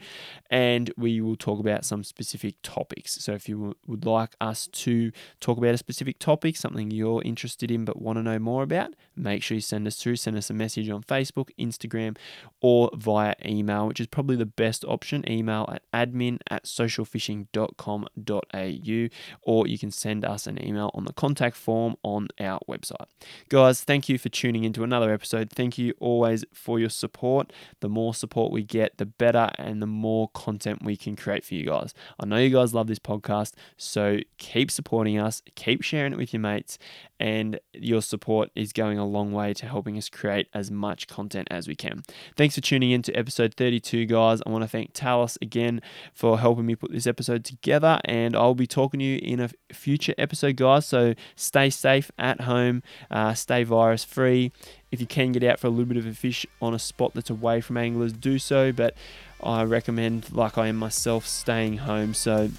and we will talk some specific topics. So if you would like us to talk about a specific topic, something you're interested in but want to know more about, make sure you send us through. Send us a message on Facebook, Instagram, or via email, which is probably the best option. Email at admin at socialfishing.com.au, or you can send us an email on the contact form on our website. Guys, thank you for tuning into another episode. Thank you always for your support. The more support we get, the better, and the more content we can create for you guys guys. I know you guys love this podcast, so keep supporting us, keep sharing it with your mates, and your support is going a long way to helping us create as much content as we can. Thanks for tuning in to episode 32, guys. I want to thank Tallis again for helping me put this episode together, and I'll be talking to you in a future episode, guys. So stay safe at home, uh, stay virus free. If you can get out for a little bit of a fish on a spot that's away from anglers, do so. But I recommend, like I am myself, staying home. So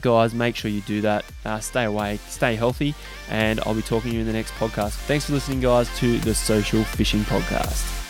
guys, make sure you do that. Uh, stay away, stay healthy, and I'll be talking to you in the next podcast. Thanks for listening, guys, to the Social Fishing Podcast.